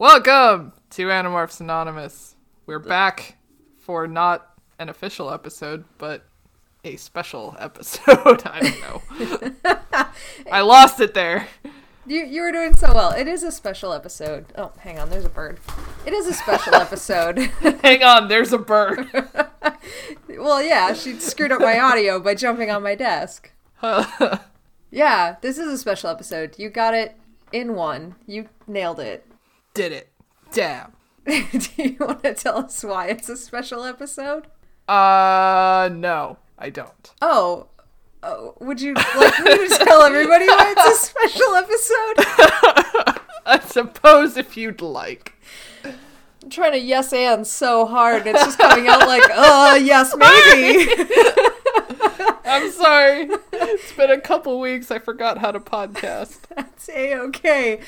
Welcome to Animorphs Anonymous. We're back for not an official episode, but a special episode. I don't know. I lost it there. You you were doing so well. It is a special episode. Oh, hang on, there's a bird. It is a special episode. Hang on, there's a bird. well, yeah, she screwed up my audio by jumping on my desk. Yeah, this is a special episode. You got it in one. You nailed it. Did it. Damn. Do you want to tell us why it's a special episode? Uh, no, I don't. Oh, oh would you like me to tell everybody why it's a special episode? I suppose if you'd like. I'm trying to yes and so hard. It's just coming out like, uh, yes, maybe. I'm sorry. It's been a couple weeks. I forgot how to podcast. That's a okay.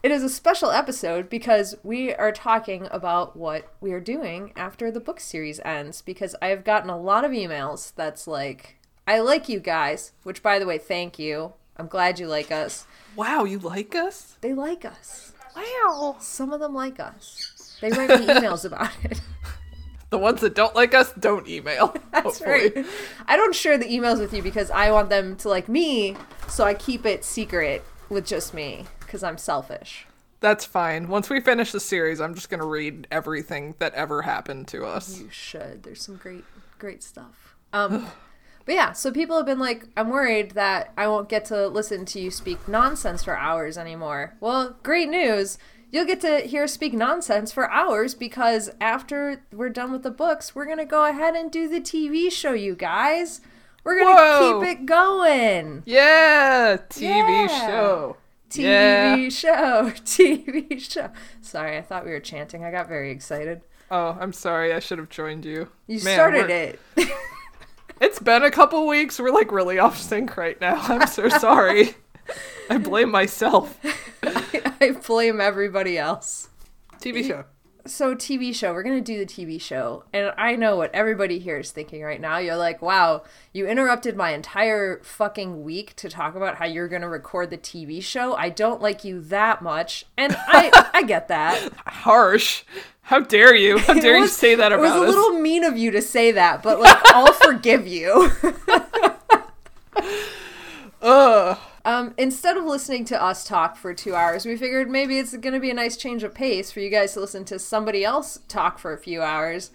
It is a special episode because we are talking about what we are doing after the book series ends. Because I've gotten a lot of emails that's like, I like you guys, which by the way, thank you. I'm glad you like us. Wow, you like us? They like us. Wow. Some of them like us. They write me emails about it. The ones that don't like us don't email. That's hopefully. right. I don't share the emails with you because I want them to like me, so I keep it secret with just me because I'm selfish. That's fine. Once we finish the series, I'm just going to read everything that ever happened to us. You should. There's some great, great stuff. Um, but yeah, so people have been like, I'm worried that I won't get to listen to you speak nonsense for hours anymore. Well, great news. You'll get to hear us speak nonsense for hours because after we're done with the books, we're going to go ahead and do the TV show, you guys. We're going to keep it going. Yeah, TV Yeah. show. TV Yeah. show, TV show. Sorry, I thought we were chanting. I got very excited. Oh, I'm sorry. I should have joined you. You Man, started we're- it. It's been a couple weeks. We're like really off sync right now. I'm so sorry. I blame myself. I blame everybody else. TV show. So, TV show, we're going to do the TV show. And I know what everybody here is thinking right now. You're like, wow, you interrupted my entire fucking week to talk about how you're going to record the TV show. I don't like you that much. And I, I get that. Harsh. How dare you? How dare It you say that about me? It was a us? little mean of you to say that, but like, I'll forgive you. Ugh. Um, instead of listening to us talk for two hours, we figured maybe it's going to be a nice change of pace for you guys to listen to somebody else talk for a few hours.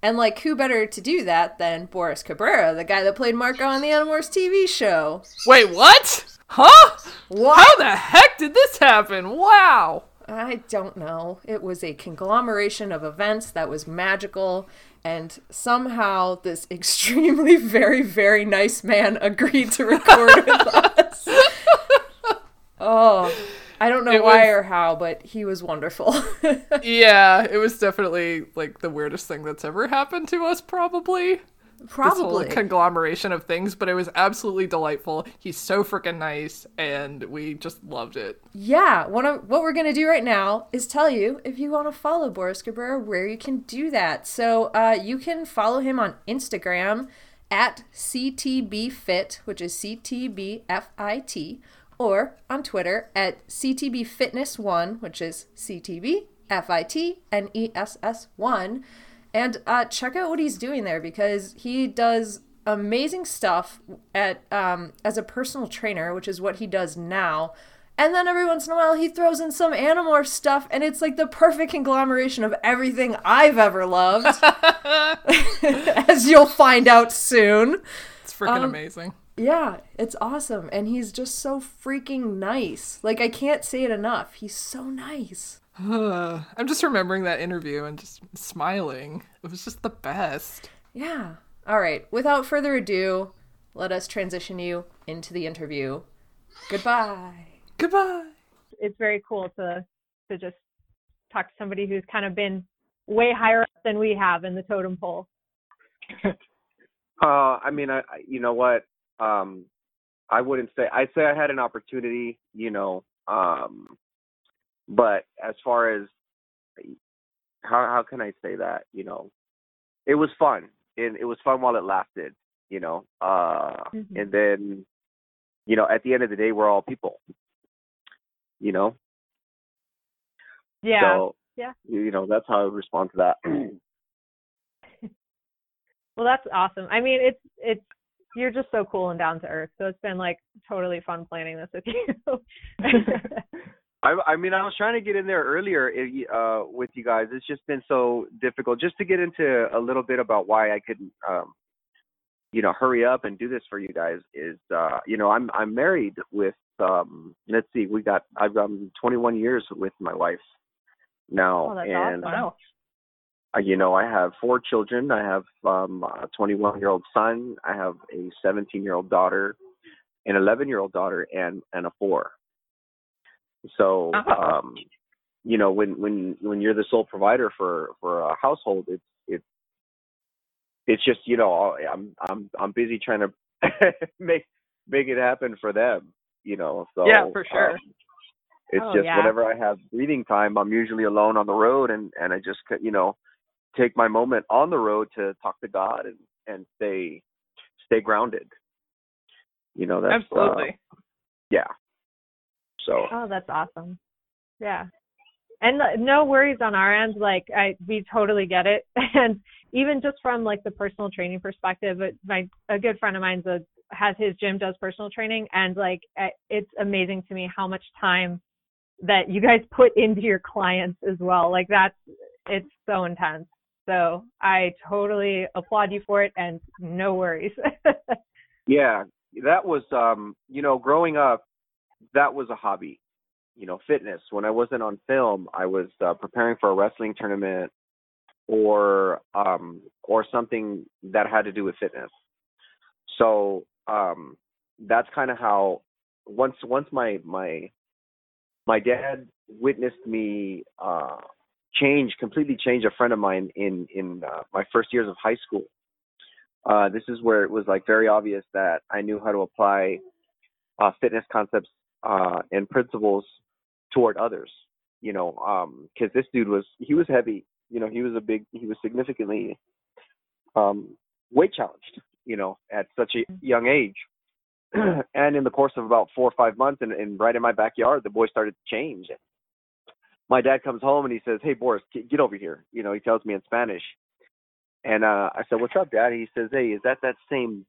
And like, who better to do that than Boris Cabrera, the guy that played Marco on the Animorphs TV show? Wait, what? Huh? What? How the heck did this happen? Wow. I don't know. It was a conglomeration of events that was magical, and somehow this extremely, very, very nice man agreed to record with us. Oh, I don't know It why was- or how, but he was wonderful. Yeah, it was definitely like the weirdest thing that's ever happened to us, probably. Probably. conglomeration of things, but it was absolutely delightful. He's so freaking nice, and we just loved it. yeah, what, I'm, what we're going to do right now is tell you if you want to follow Boris Cabrera, where you can do that. So uh, you can follow him on Instagram at CTBFit, which is CTBFIT, or on Twitter at CTBFitness1, which is CTB CTBFITNESS1. And uh, check out what he's doing there because he does amazing stuff at um, as a personal trainer, which is what he does now. And then every once in a while, he throws in some Animorph stuff, and it's like the perfect conglomeration of everything I've ever loved, as you'll find out soon. It's freaking Um, amazing. Yeah, it's awesome. And he's just so freaking nice. Like, I can't say it enough. He's so nice. I'm just remembering that interview and just smiling. It was just the best. Yeah. All right. Without further ado, let us transition you into the interview. Goodbye. Goodbye. it's very cool to to just talk to somebody who's kind of been way higher up than we have in the totem pole. Uh, I mean, I, I you know what? Um, I wouldn't say I'd say I had an opportunity, you know. Um, but as far as how how can I say that? You know, it was fun. and it was fun while it lasted, you know. Uh Mhm. and then you know, at the end of the day we're all people. You know? Yeah. So, Yeah. You know, that's how I respond to that. Well, that's awesome. I mean, it's it's you're just so cool and down to earth. So it's been like totally fun planning this with you. I, I mean, I was trying to get in there earlier eh, uh, with you guys. It's just been so difficult. Just to get into a little bit about why I couldn't, um, you know, hurry up and do this for you guys is, uh, you know, I'm I'm married with. Um, let's see, we got I've got 21 years with my wife now, oh, that's and awesome. You know, I have four children. I have um, a 21 year old son. I have a 17 year old daughter, an 11 year old daughter, and and a four. So, Oh. um, you know, when when when you're the sole provider for for a household, it's it's it's just you know I'm I'm I'm busy trying to make make it happen for them. You know, so Yeah, for sure. um, it's Oh, just yeah. whenever I have breathing time, I'm usually alone on the road, and and I just you know take my moment on the road to talk to God and and stay stay grounded. You know, that's uh, Absolutely. yeah. So Oh, that's awesome. Yeah. And uh, no worries on our end. Like I, we totally get it. And even just from like the personal training perspective, it- my a good friend of mine's a has his gym does personal training, and like it's amazing to me how much time that you guys put into your clients as well. Like that's it's so intense. So I totally applaud you for it, and no worries. yeah, that was um you know growing up, that was a hobby. You know, fitness. When I wasn't on film, I was uh, preparing for a wrestling tournament or um or something that had to do with fitness. So um that's kind of how once once my my my dad witnessed me uh change completely change a friend of mine in in uh, my first years of high school. Uh this is where it was like very obvious that I knew how to apply uh fitness concepts uh and principles toward others. You know, um cuz this dude was he was heavy, you know, he was a big he was significantly um weight challenged, you know, at such a young age. and in the course of about four or five months, and, and right in my backyard, the boy started to change. My dad comes home and he says, "Hey, Boris, get, get over here." You know, he tells me in Spanish. And uh I said, "What's up, Dad?" He says, "Hey, is that that same,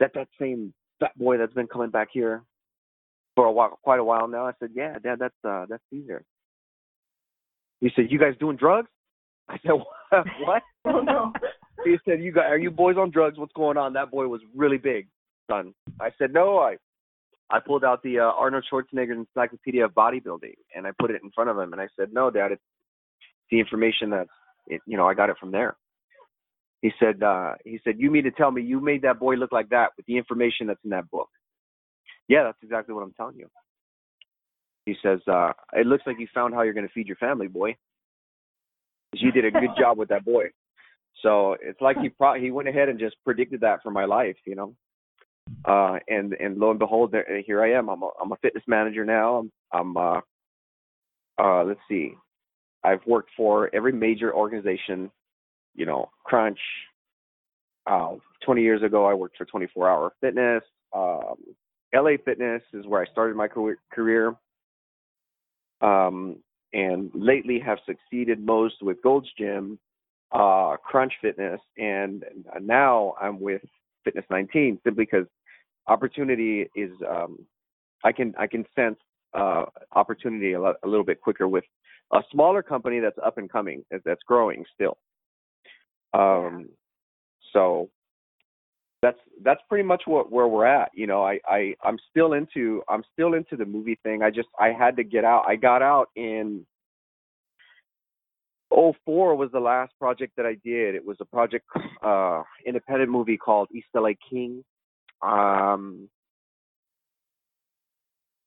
that that same fat boy that's been coming back here for a while, quite a while now?" I said, "Yeah, Dad, that's uh that's Caesar." He said, "You guys doing drugs?" I said, "What?" what? Oh no. he said, "You guys, are you boys on drugs? What's going on?" That boy was really big, son. I said, "No, I." I pulled out the uh, Arnold Schwarzenegger Encyclopedia of Bodybuilding and I put it in front of him and I said, "No, Dad, it's the information that's, it, you know, I got it from there." He said, uh, "He said you mean to tell me you made that boy look like that with the information that's in that book?" Yeah, that's exactly what I'm telling you. He says, uh, "It looks like you found how you're going to feed your family, boy. You did a good job with that boy. So it's like he pro- he went ahead and just predicted that for my life, you know. Uh, and and lo and behold, there, here I am. I'm a I'm a fitness manager now. I'm I'm uh, uh, let's see, I've worked for every major organization, you know, Crunch. Uh, 20 years ago, I worked for 24 Hour Fitness. Um, LA Fitness is where I started my career. Um, and lately have succeeded most with Gold's Gym, uh, Crunch Fitness, and now I'm with Fitness 19 simply because opportunity is um, I can I can sense uh, opportunity a, lot, a little bit quicker with a smaller company that's up and coming that's growing still. Um, so that's that's pretty much what where we're at. You know, I I I'm still into I'm still into the movie thing. I just I had to get out. I got out in 04 was the last project that I did. It was a project uh independent movie called East LA King. Um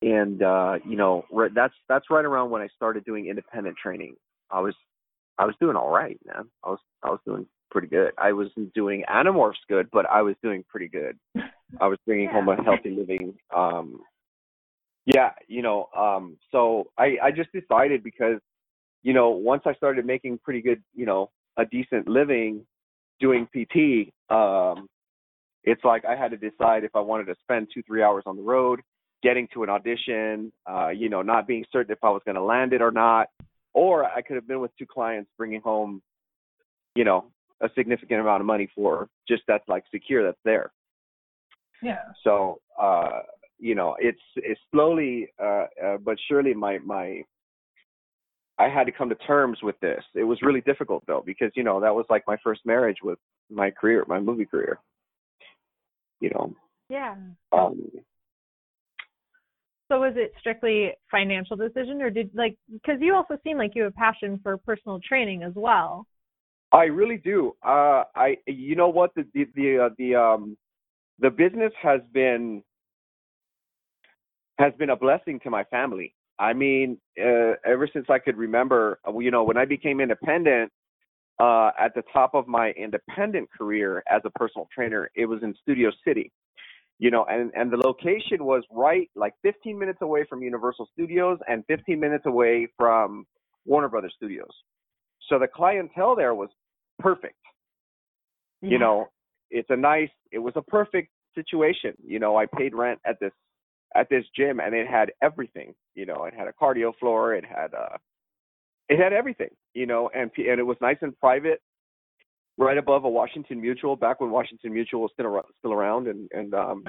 and uh you know, right- that's that's right around when I started doing independent training. I was I was doing all right, man. I was I was doing pretty good. I wasn't doing Animorphs good, but I was doing pretty good. I was bringing home a healthy living. Um, yeah, you know. Um, so I I just decided because, you know, once I started making pretty good, you know, a decent living doing PT, um, it's like I had to decide if I wanted to spend two three hours on the road, getting to an audition, uh, you know, not being certain if I was going to land it or not. or I could have been with two clients bringing home, you know, a significant amount of money for just that's like secure that's there. Yeah. So, uh, you know, it's it's slowly uh, uh, but surely my my I had to come to terms with this. It was really difficult though because you know that was like my first marriage with my career, my movie career. You know. Yeah. Um, So was it strictly financial decision, or did like because you also seem like you have a passion for personal training as well? I really do. Uh, I you know what the the the, uh, the um the business has been has been a blessing to my family. I mean, uh, ever since I could remember, uh, you know, when I became independent, uh, at the top of my independent career as a personal trainer, it was in Studio City. You know, and and the location was right like 15 minutes away from Universal Studios and 15 minutes away from Warner Brothers Studios. So the clientele there was perfect. You know, it's a nice it was a perfect situation. You know, I paid rent at this at this gym and it had everything. You know, it had a cardio floor, it had uh it had everything, you know, and and it was nice and private right above a Washington Mutual back when Washington Mutual was still around, still around and and um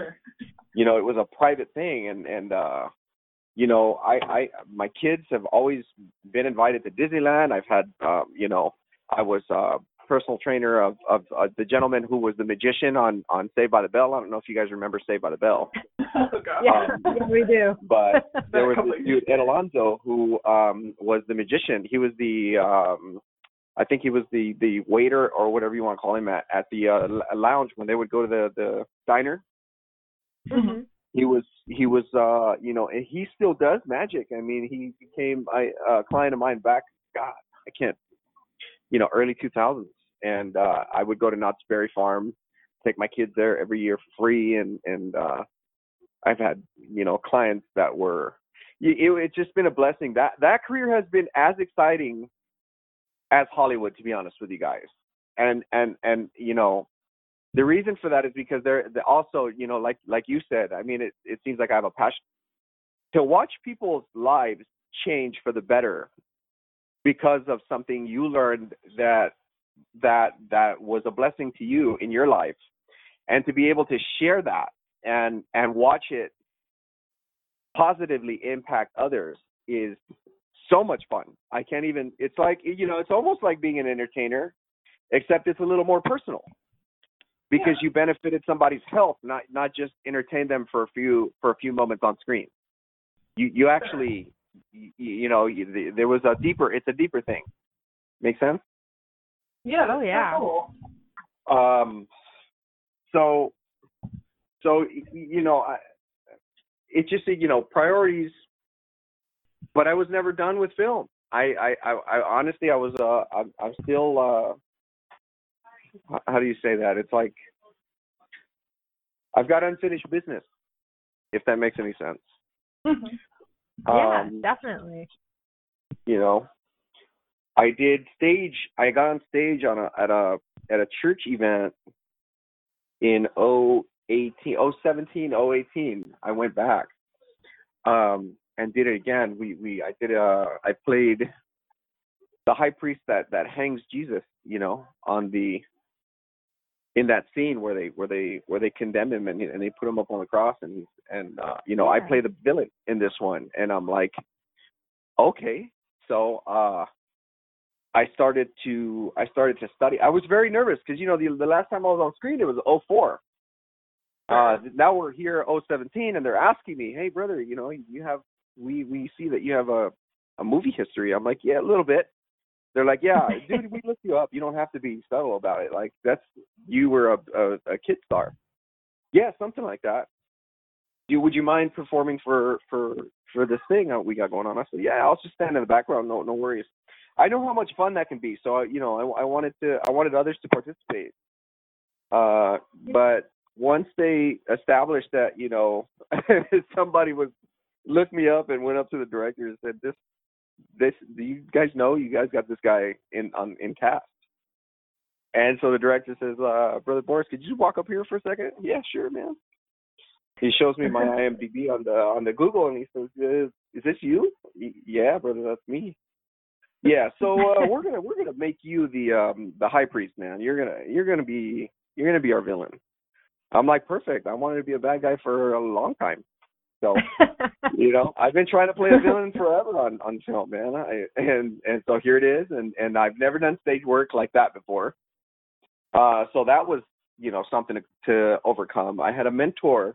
you know, it was a private thing and and uh you know, I I my kids have always been invited to Disneyland. I've had um, you know, I was uh personal trainer of of uh, the gentleman who was the magician on on Saved by the Bell. I don't know if you guys remember Saved by the Bell, oh god. Yeah, Um, yeah, we do. but there was couple this dude Ed Alonzo who um was the magician. He was the um I think he was the the waiter or whatever you want to call him at at the uh, lounge when they would go to the the diner. Mhm. He was he was uh you know and he still does magic. I mean he became I, a client of mine back God I can't you know early 2000s and uh I would go to Knott's Berry Farm take my kids there every year for free and and uh I've had you know clients that were it, it's just been a blessing. That that career has been as exciting as Hollywood to be honest with you guys. And and and you know the reason for that is because they're, they're also you know like like you said I mean it it seems like I have a passion. To watch people's lives change for the better because of something you learned that that that was a blessing to you in your life and to be able to share that and and watch it positively impact others is so much fun. I can't even it's like you know, it's almost like being an entertainer except it's a little more personal. Because you benefited somebody's health, not not just entertain them for a few for a few moments on screen. You you actually you, you know, you, there was a deeper it's a deeper thing. Make sense? Yeah. Oh, yeah. Cool. um so so you know I, it just you know priorities but i was never done with film i i i, I honestly i was uh I'm, I'm still uh how do you say that it's like i've got unfinished business if that makes any sense Mhm. Yeah, um definitely. you know i did stage i got on stage on a at a at a church event in 018 017 018 i went back um and did it again. We we i did uh i played the high priest that that hangs jesus you know on the in that scene where they where they where they condemn him and and they put him up on the cross and he's and uh you know i Yeah. play the villain in this one. And i'm like okay. So uh i started to i started to study. I was very nervous because you know the the last time i was on screen it was 04 uh now we're here 017 and they're asking me hey brother you know you have we we see that you have a a movie history. I'm like yeah a little bit. They're like yeah dude we looked you up. You don't have to be subtle about it. Like that's you were a a, a kid star. Yeah something like that. Do would you mind performing for for for this thing we got going on? I said yeah i'll just stand in the background. No no worries i know how much fun that can be so I, you know I, I wanted to i wanted others to participate. Uh but once they established that you know somebody was looked me up and went up to the director and said this this do you guys know you guys got this guy in on in cast? And so the director says uh brother boris could you walk up here for a second? Yeah sure man he shows me my imdb on the on the google and he says is, is this you? Yeah brother that's me yeah, so uh, we're gonna we're gonna make you the um the high priest, man. You're gonna you're gonna be you're gonna be our villain. I'm like, perfect. I wanted to be a bad guy for a long time. So you know, I've been trying to play a villain forever on on film, man. I, and and so here it is, and and I've never done stage work like that before. Uh, so that was you know something to, to overcome. I had a mentor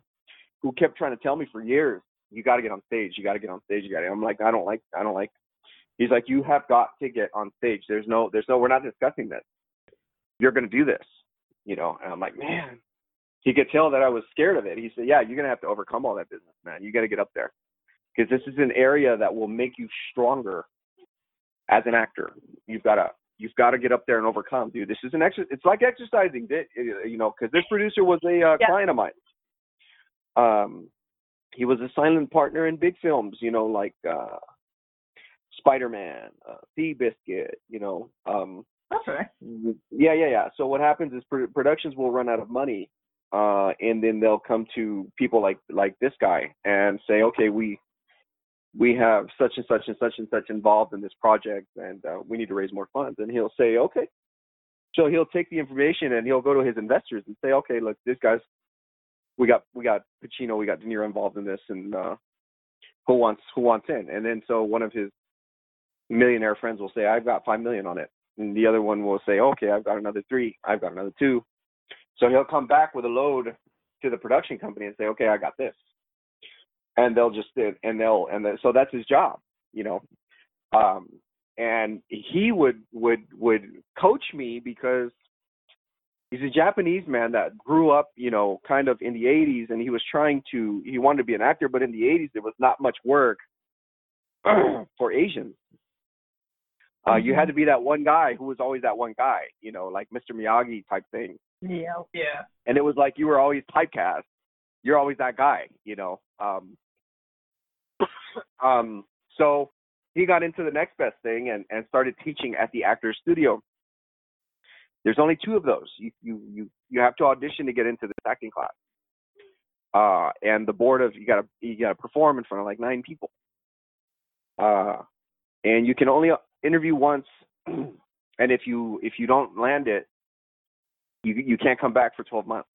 who kept trying to tell me for years, you got to get on stage, you got to get on stage, you got to. I'm like, I don't like, I don't like. He's like, you have got to get on stage. There's no, there's no, we're not discussing this. You're gonna do this, you know. And I'm like, man, he could tell that I was scared of it. He said, "Yeah, you're gonna have to overcome all that business, man. You got to get up there because this is an area that will make you stronger as an actor. You've got to you've got to get up there and overcome, dude. This is an exercise. It's like exercising, you know, because this producer was a uh, yeah. client of mine. Um, he was a silent partner in big films, you know, like uh, Spider-Man, uh, Seabiscuit, you know. Um, okay. Yeah, yeah, yeah. So what happens is productions will run out of money uh, and then they'll come to people like like this guy and say, okay, we we have such and such and such and such involved in this project, and uh, we need to raise more funds. And he'll say, okay. So he'll take the information and he'll go to his investors and say, okay, look, this guy's we got we got Pacino, we got De Niro involved in this, and uh, who wants who wants in? And then so one of his millionaire friends will say, I've got five million on it, and the other one will say, okay, I've got another three, I've got another two, so he'll come back with a load to the production company and say, okay, I got this. And they'll just, and they'll, and so that's his job, you know. Um, and he would, would, would coach me because he's a Japanese man that grew up, you know, kind of in the 80s and he was trying to, he wanted to be an actor, but in the 80s, there was not much work for Asians. Uh, you had mm-hmm. to be that one guy who was always that one guy, you know, like Mr. Miyagi type thing. Yeah. Yeah. And it was like you were always typecast. You're always that guy, you know. Um um so he got into the next best thing and, and started teaching at the actor's studio. There's only two of those. You you you you have to audition to get into this acting class. Uh and the board of you gotta you gotta perform in front of like nine people. Uh and you can only interview once and if you if you don't land it you you can't come back for 12 months.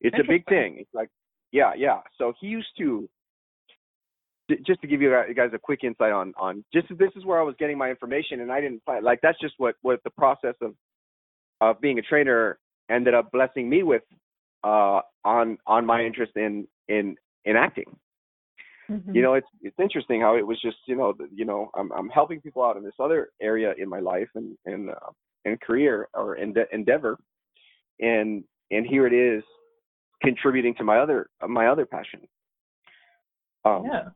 It's a big thing. It's like, yeah, yeah. So he used to, just to give you guys a quick insight on on just this is where I was getting my information, and I didn't find like that's just what what the process of of being a trainer ended up blessing me with uh, on on my interest in in in acting. Mm-hmm. You know, it's it's interesting how it was just you know you know I'm I'm helping people out in this other area in my life and and uh, and career or ende- endeavor, and and here it is contributing to my other my other passion. Um, yeah.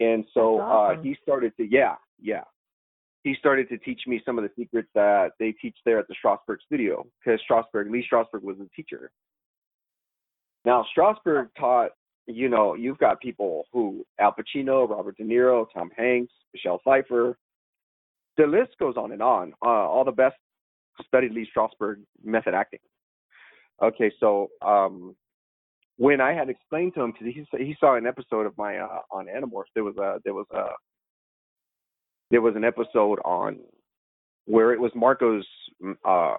And so uh, awesome. uh, he started to yeah yeah he started to teach me some of the secrets that they teach there at the Strasberg studio because Strasberg Lee Strasberg was the teacher. Now Strasberg taught you know you've got people who Al Pacino, Robert De Niro, Tom Hanks, Michelle Pfeiffer. The list goes on and on. Uh, all the best studied Lee Strasberg method acting. Okay, so um, when I had explained to him, because he he saw an episode of my uh, on Animorphs, there was a there was a there was an episode on where it was Marco's mm, uh,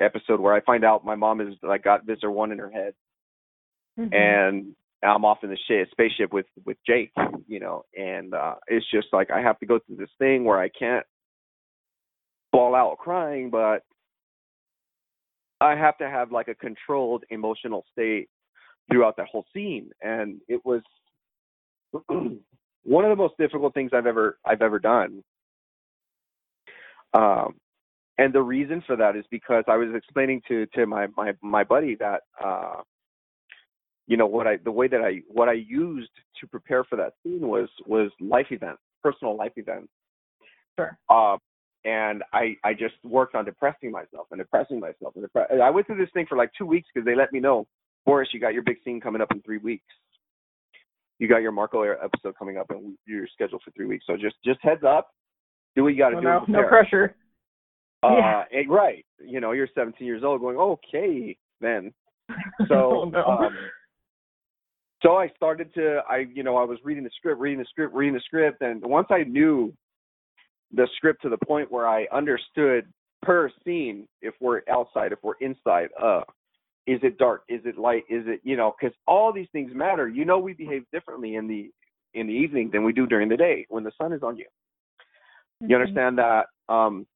episode where I find out my mom is like got Visser one in her head, mm-hmm. and I'm off in the sh- spaceship with with Jake, you know, and uh, it's just like I have to go through this thing where I can't ball out crying, but I have to have like a controlled emotional state throughout that whole scene, and it was one of the most difficult things I've ever I've ever done. Um, and the reason for that is because I was explaining to to my my my buddy that uh, you know what I the way that I what I used to prepare for that scene was was life events, personal life events. Sure. Uh, and I I just worked on depressing myself and depressing myself and depre- I went through this thing for like two weeks because they let me know, Boris, you got your big scene coming up in three weeks. You got your Marco era episode coming up and you're scheduled for three weeks. So just just heads up, do what you got to well, do. No, no pressure. Uh, yeah. And, right. You know, you're 17 years old, going okay then. So. oh, no. um, so I started to, I, you know, I was reading the script, reading the script, reading the script, and once I knew the script to the point where I understood per scene if we're outside, if we're inside, uh, is it dark, is it light, is it you know, because all these things matter. You know, we behave differently in the in the evening than we do during the day when the sun is on you. You Mhm. understand that? Um,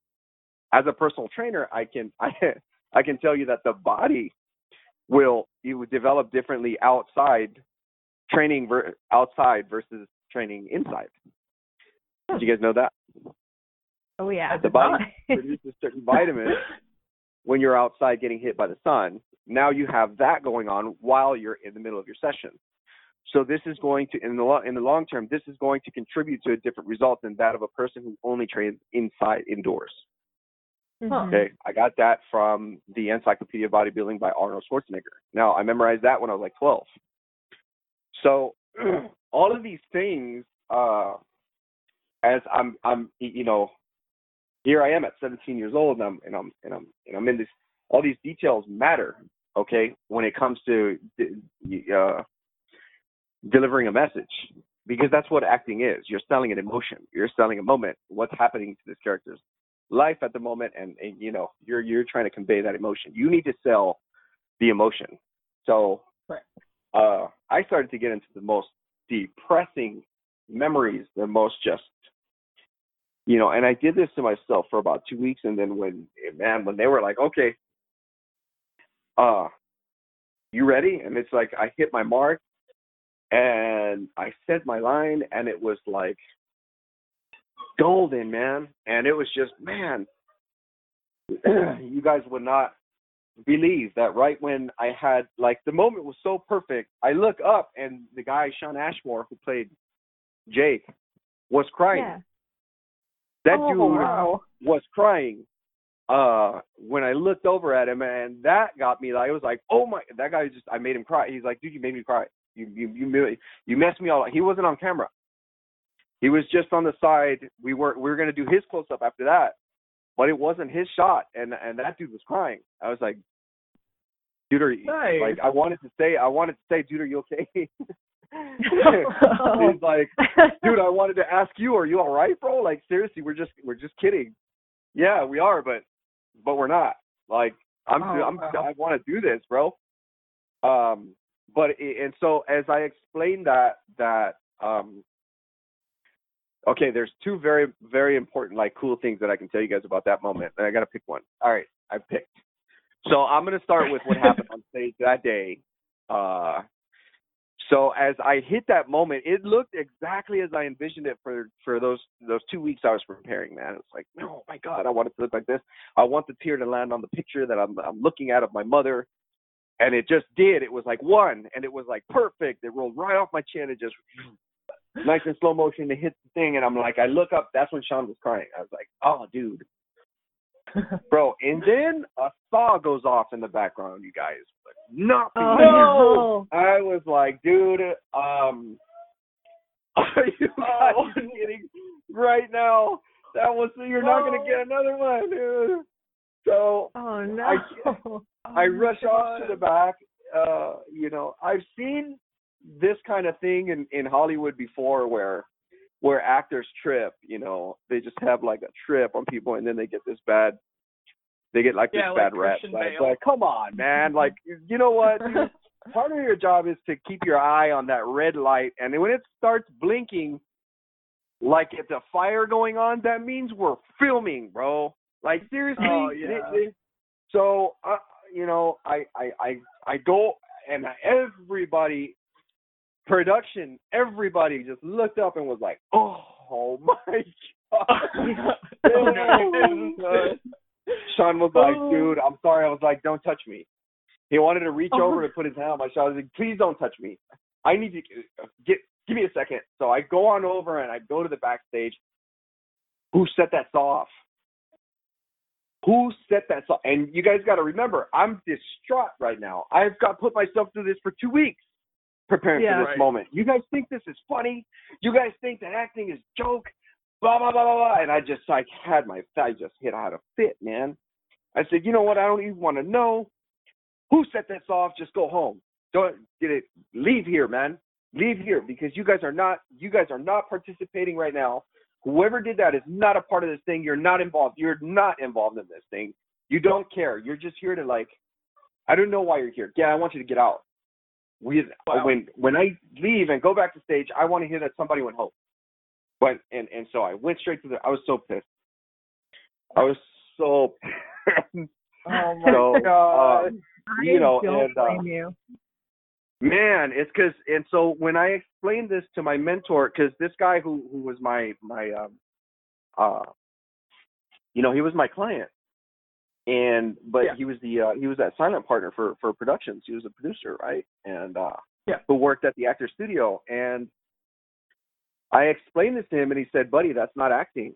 as a personal trainer, I can I I can tell you that the body will you would develop differently outside training ver- outside versus training inside. Did you guys know that? Oh yeah. The body produces certain vitamins when you're outside getting hit by the sun. Now you have that going on while you're in the middle of your session. So this is going to, in the lo- in the long term, this is going to contribute to a different result than that of a person who only trains inside indoors. Mhm. Okay, I got that from the Encyclopedia of Bodybuilding by Arnold Schwarzenegger. Now I memorized that when I was like 12. So all of these things, uh, as I'm, I'm, you know, here I am at 17 years old, and I'm, and I'm, and I'm, and I'm in this. All these details matter. Okay, when it comes to uh, delivering a message, because that's what acting is. You're selling an emotion. You're selling a moment. What's happening to this character's life at the moment, and, and you know, you're you're trying to convey that emotion. You need to sell the emotion. So, Right. Uh, I started to get into the most depressing memories, the most just, you know, and I did this to myself for about two weeks, and then when, man, when they were like, okay, uh, you ready? And it's like I hit my mark, and I said my line, and it was like golden, man. And it was just, man, you guys would not believe that right when I had like the moment was so perfect, I look up and the guy Shawn Ashmore who played Jake was crying. Yeah. That oh, dude wow. was crying uh when I looked over at him and that got me like it was like oh my that guy just I made him cry he's like dude you made me cry you you you you messed me all up. he wasn't on camera he was just on the side we were we were going to do his close up after that but it wasn't his shot and and that dude was crying I was like dude are you Nice. like I wanted to say I wanted to say dude are you okay he's like dude, I wanted to ask you, are you all right, bro? Like seriously, we're just we're just kidding. Yeah, we are, but but we're not. Like I'm Oh, I'm wow. I want to do this, bro. Um, but i- and so as I explained that that um. Okay, there's two very very important like cool things that I can tell you guys about that moment. And I got to pick one. All right, I picked. So I'm going to start with what happened on stage that day. Uh so as I hit that moment, it looked exactly as I envisioned it for for those those two weeks I was preparing. Man, it's like, oh my god, I want it to look like this. I want the tear to land on the picture that I'm I'm looking at of my mother, and it just did. It was like one, and it was like perfect. It rolled right off my chin. It just nice and slow motion to hit the thing, and I'm like, I look up. That's when Shawn was crying. I was like, oh dude, bro. And then a saw goes off in the background. You guys, like, not Oh, no. I was like, dude, um, are you guys kidding right now? That was you're not gonna get another one, dude. So Oh no. I I rush off to the back. Uh, you know, I've seen this kind of thing in in Hollywood before, where where actors trip. You know, they just have like a trip on people, and then they get this bad. They get like Yeah, this like bad rep. Christian Like, like, come on, man. Like, you know what? part of your job is to keep your eye on that red light and when it starts blinking like it's a fire going on that means we're filming bro like seriously Oh, yeah. They- they- so uh, you know I, I i i go and everybody production everybody just looked up and was like oh my god Oh. Shawn was like, Oh. dude, I'm sorry. I was like, don't touch me. He wanted to reach Oh. over to put his hand on my shoulder. I was like, please don't touch me. I need to get, give me a second. So I go on over and I go to the backstage. Who set that saw off? Who set that saw? And you guys got to remember, I'm distraught right now. I've got put myself through this for two weeks preparing Yeah. for this Right. moment. You guys think this is funny? You guys think that acting is joke? Blah blah blah blah blah. And I just like had my I just hit I had a fit, man. I said, you know what? I don't even want to know who set this off. Just go home. Don't get it. Leave here, man. Leave here because you guys are not you guys are not participating right now. Whoever did that is not a part of this thing. You're not involved. You're not involved in this thing. You don't care. You're just here to like. I don't know why you're here. Yeah, I want you to get out. We Wow. when when I leave and go back to stage, I want to hear that somebody went home. But and and so I went straight to the. I was so pissed. I was so. pissed. Oh my So, god. um, I you know, don't and, uh, you. Man, it's because and so when I explained this to my mentor, because this guy who who was my my um uh you know he was my client, and but Yeah. he was the uh, he was that silent partner for for productions. He was a producer, right? And uh Yeah. who worked at the actor studio. And I explained this to him, and he said, "Buddy, that's not acting.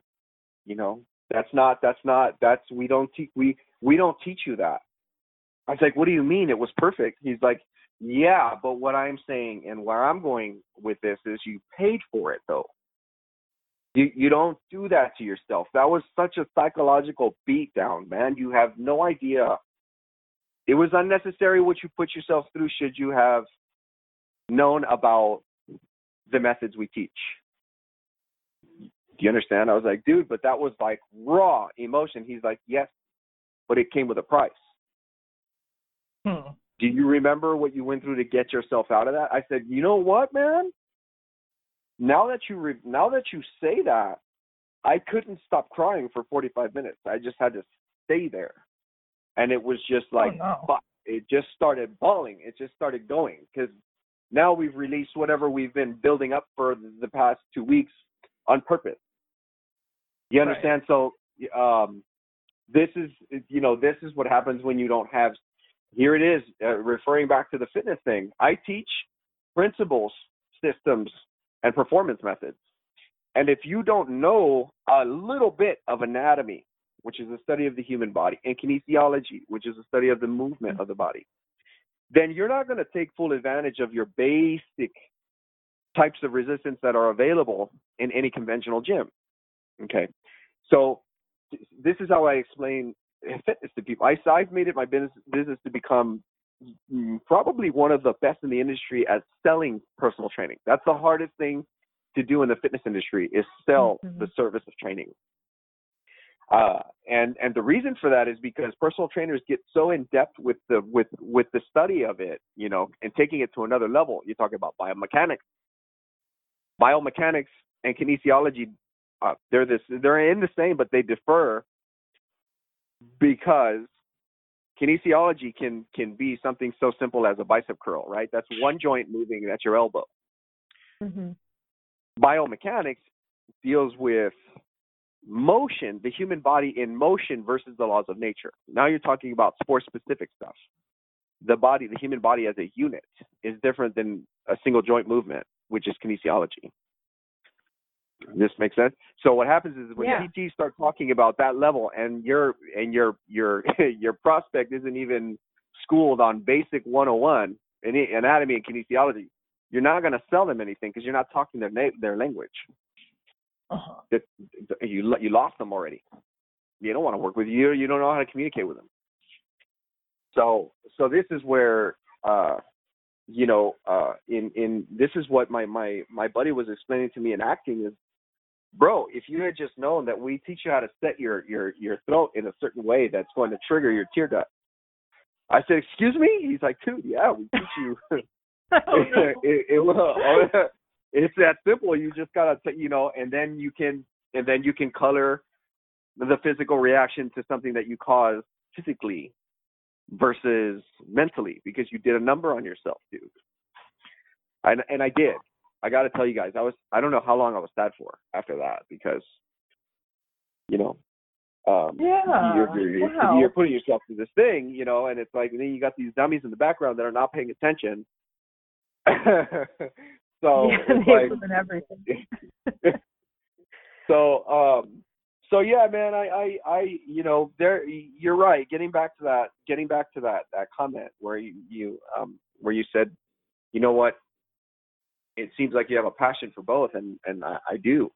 You know, that's not that's not that's we don't teach we we don't teach you that." I was like, "What do you mean? It was perfect." He's like, "Yeah, but what I'm saying and where I'm going with this is you paid for it though. You you don't do that to yourself. That was such a psychological beatdown, man. You have no idea. It was unnecessary what you put yourself through should you have known about the methods we teach. Do you understand? I was like, dude, but that was like raw emotion. He's like, yes, but it came with a price. Hmm. Do you remember what you went through to get yourself out of that? I said, you know what, man? Now that you re- now that you say that, I couldn't stop crying for 45 minutes. I just had to stay there, and it was just like, oh, no. It just started bawling. It just started going because now we've released whatever we've been building up for the past two weeks on purpose. You Right. understand? So, um, this is you know this is what happens when you don't have here it is uh, referring back to the fitness thing i teach principles systems and performance methods and if you don't know a little bit of anatomy which is the study of the human body and kinesiology which is the study of the movement of the body then you're not going to take full advantage of your basic types of resistance that are available in any conventional gym okay so this is how I explain fitness to people. I, I've made it my business business to become probably one of the best in the industry at selling personal training. That's the hardest thing to do in the fitness industry is sell Mhm. the service of training. Uh, and and the reason for that is because personal trainers get so in depth with the with with the study of it, you know, and taking it to another level. You talk about biomechanics, biomechanics and kinesiology uh, they're this they're in the same but they differ because kinesiology can can be something so simple as a bicep curl right? That's one joint moving at your elbow. Hmm biomechanics deals with motion the human body in motion versus the laws of nature. Now you're talking about sport specific stuff. The body the human body as a unit is different than a single joint movement which is kinesiology this makes sense. So what happens is when Yeah. PTs start talking about that level, and your and your your your prospect isn't even schooled on basic 101 in anatomy and kinesiology, you're not going to sell them anything because you're not talking their na- their language. Uh-huh. That you you lost them already. You don't want to work with you. You don't know how to communicate with them. So so this is where uh, you know uh, in in this is what my my my buddy was explaining to me in acting is bro, if you had just known that we teach you how to set your your your throat in a certain way that's going to trigger your tear duct. I said, excuse me? He's like, dude, yeah, we teach you. Oh, no. it, it will. Oh, it's that simple. You just gotta, t- you know, and then you can, and then you can color the physical reaction to something that you cause physically versus mentally because you did a number on yourself, dude. And and I did. I got to tell you guys, I was I don't know how long I was sad for after that because, you know, um, Yeah. you're, you're, you're, wow. you're putting yourself through this thing, you know, and it's like and then you got these dummies in the background that are not paying attention. so yeah, like everything. so um so yeah man I, I i you know there you're right getting back to that getting back to that that comment where you you um where you said you know what it seems like you have a passion for both and and i, I do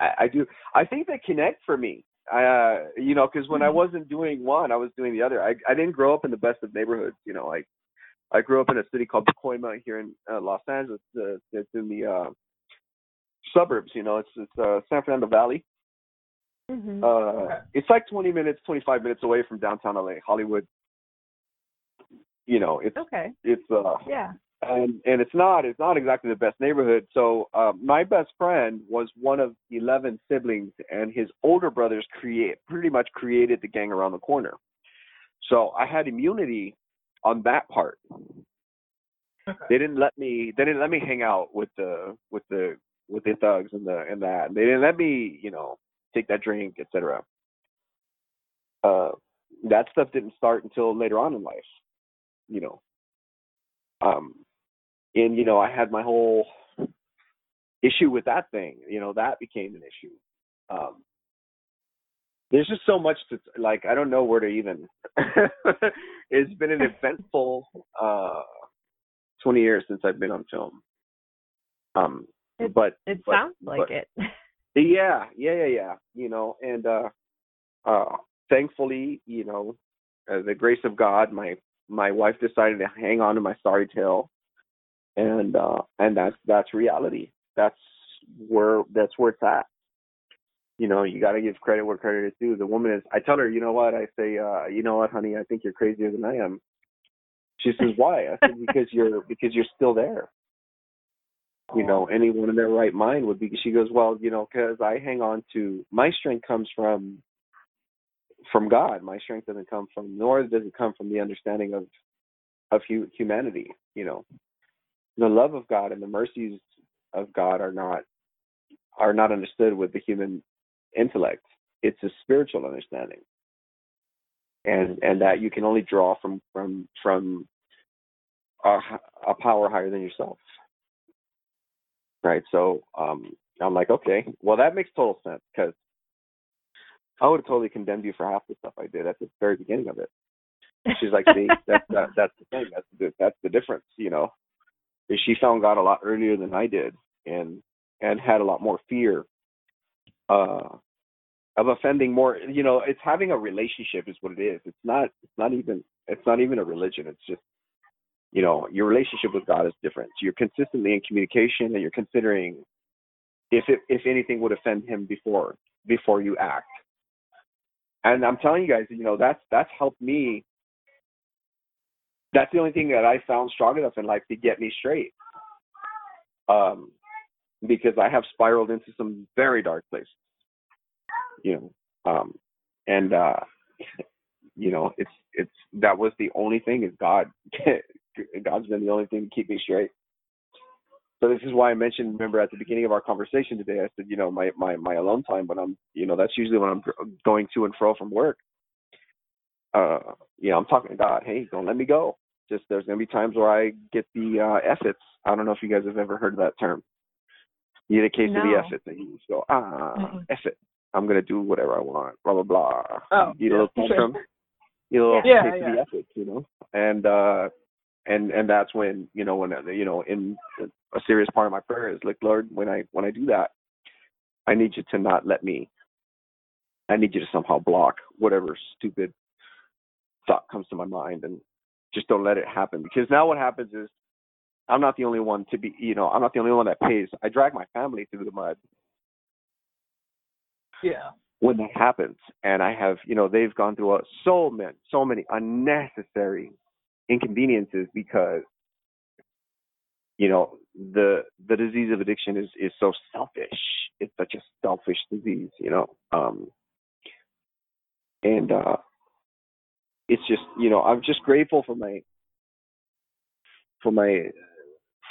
I, I do i think they connect for me I, uh you know because when i wasn't doing one i was doing the other i i didn't grow up in the best of neighborhoods you know like i grew up in a city called Pacoima here in uh, los angeles uh, it's in the uh suburbs. You know, it's it's uh, San Fernando Valley. hmm Uh, Okay. It's like 20 minutes, 25 minutes away from downtown LA, Hollywood. You know, it's Okay. it's uh Yeah. And and it's not it's not exactly the best neighborhood. So uh, my best friend was one of 11 siblings, and his older brothers create pretty much created the gang around the corner. So I had immunity on that part. Okay. They didn't let me they didn't let me hang out with the with the with the thugs and the and that. They didn't let me you know take that drink, etc. Uh, that stuff didn't start until later on in life, you know. Um, and you know I had my whole issue with that thing. You know that became an issue. Um, there's just so much to like. I don't know where to even. it's been an eventful uh, 20 years since I've been on film. Um, It- but It but- sounds like but- it. yeah, yeah, yeah, yeah. You know, and uh uh thankfully, you know, uh, the grace of God, my my wife decided to hang on to my sorry tale. And uh and that's that's reality. That's where that's where it's at. You know, you got to give credit where credit is due. The woman is I tell her, "You know what?" I say, uh, "You know what, honey? I think you're crazier than I am." She says, "Why?" I said, "Because you're because you're still there." you know anyone in their right mind would be she goes well you know because i hang on to my strength comes from from god my strength doesn't come from nor does it come from the understanding of of hu- humanity you know the love of god and the mercies of god are not are not understood with the human intellect it's a spiritual understanding and and that you can only draw from from from a, a power higher than yourself right? So um, I'm like, okay, well that makes total sense because I would have totally condemned you for half the stuff I did at the very beginning of it. She's like, see, that's that, that's the thing, that's the that's the difference, you know. Is she found God a lot earlier than I did, and and had a lot more fear uh, of offending more. You know, it's having a relationship is what it is. It's not it's not even it's not even a religion. It's just you know your relationship with god is different so you're consistently in communication and you're considering if it, if anything would offend him before before you act and i'm telling you guys you know that's that's helped me that's the only thing that i found strong enough in life to get me straight um because i have spiraled into some very dark places you know um and uh you know it's it's that was the only thing is god God's been the only thing to keep me straight. So this is why I mentioned, remember at the beginning of our conversation today, I said, you know, my my my alone time when I'm, you know, that's usually when I'm going to and fro from work. Uh, you know, I'm talking to God. Hey, don't let me go. Just there's gonna be times where I get the uh, efforts. I don't know if you guys have ever heard of that term. You get a case of the No. efforts, and you just go, ah, effort. I'm gonna do whatever I want. Blah blah blah. Oh, you know, yeah, tantrum. You know, Yeah, case of the efforts. You know, and uh and and that's when you know when you know in a serious part of my prayer is like lord when i when i do that i need you to not let me i need you to somehow block whatever stupid thought comes to my mind and just don't let it happen. Because now what happens is i'm not the only one to be you know i'm not the only one that pays. I drag my family through the mud. Yeah. when that happens and i have you know they've gone through a, so many so many unnecessary inconveniences because you know the the disease of addiction is is so selfish. It's such a selfish disease you know um and uh it's just you know i'm just grateful for my for my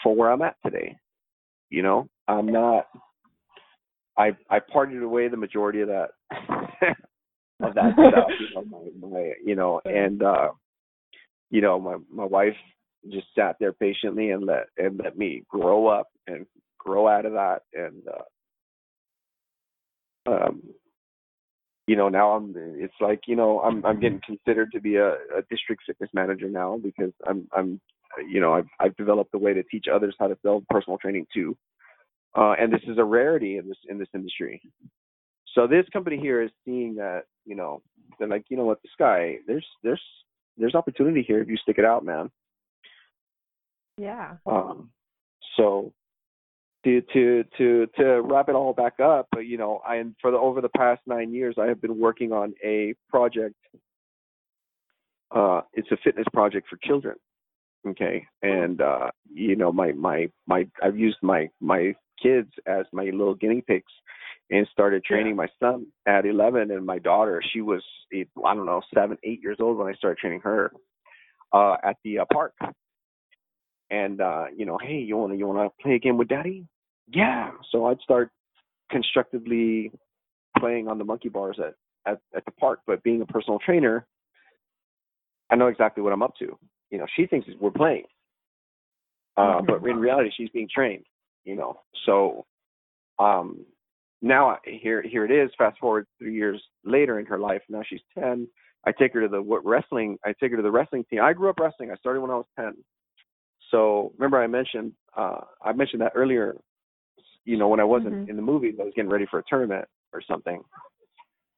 for where i'm at today. You know i'm not i i partied away the majority of that of that stuff you know my, my you know and uh you know my my wife just sat there patiently and let and let me grow up and grow out of that and uh um you know now i'm it's like you know i'm i'm getting considered to be a, a district fitness manager now because i'm i'm you know i've i've developed a way to teach others how to sell personal training too. Uh and this is a rarity in this in this industry. So this company here is seeing that you know they're like you know what this guy there's there's there's opportunity here if you stick it out man. Yeah. um, so to to to to wrap it all back up, but you know, I am for the over the past nine years, I have been working on a project. Uh, it's a fitness project for children. Okay, and uh, you know, my my my I've used my my kids as my little guinea pigs, and started training yeah. my son at 11, and my daughter, she was I don't know seven eight years old when I started training her uh, at the uh, park and uh, you know, hey, you wanna you wanna play a game with daddy? Yeah. So I'd start constructively playing on the monkey bars at, at, at the park, but being a personal trainer, I know exactly what I'm up to. You know, she thinks we're playing. Uh, mm-hmm. but in reality she's being trained, you know. So um now I, here here it is, fast forward three years later in her life, now she's ten. I take her to the what wrestling I take her to the wrestling team. I grew up wrestling. I started when I was ten. So remember, I mentioned uh, I mentioned that earlier. You know, when I wasn't mm-hmm. in the movies, I was getting ready for a tournament or something.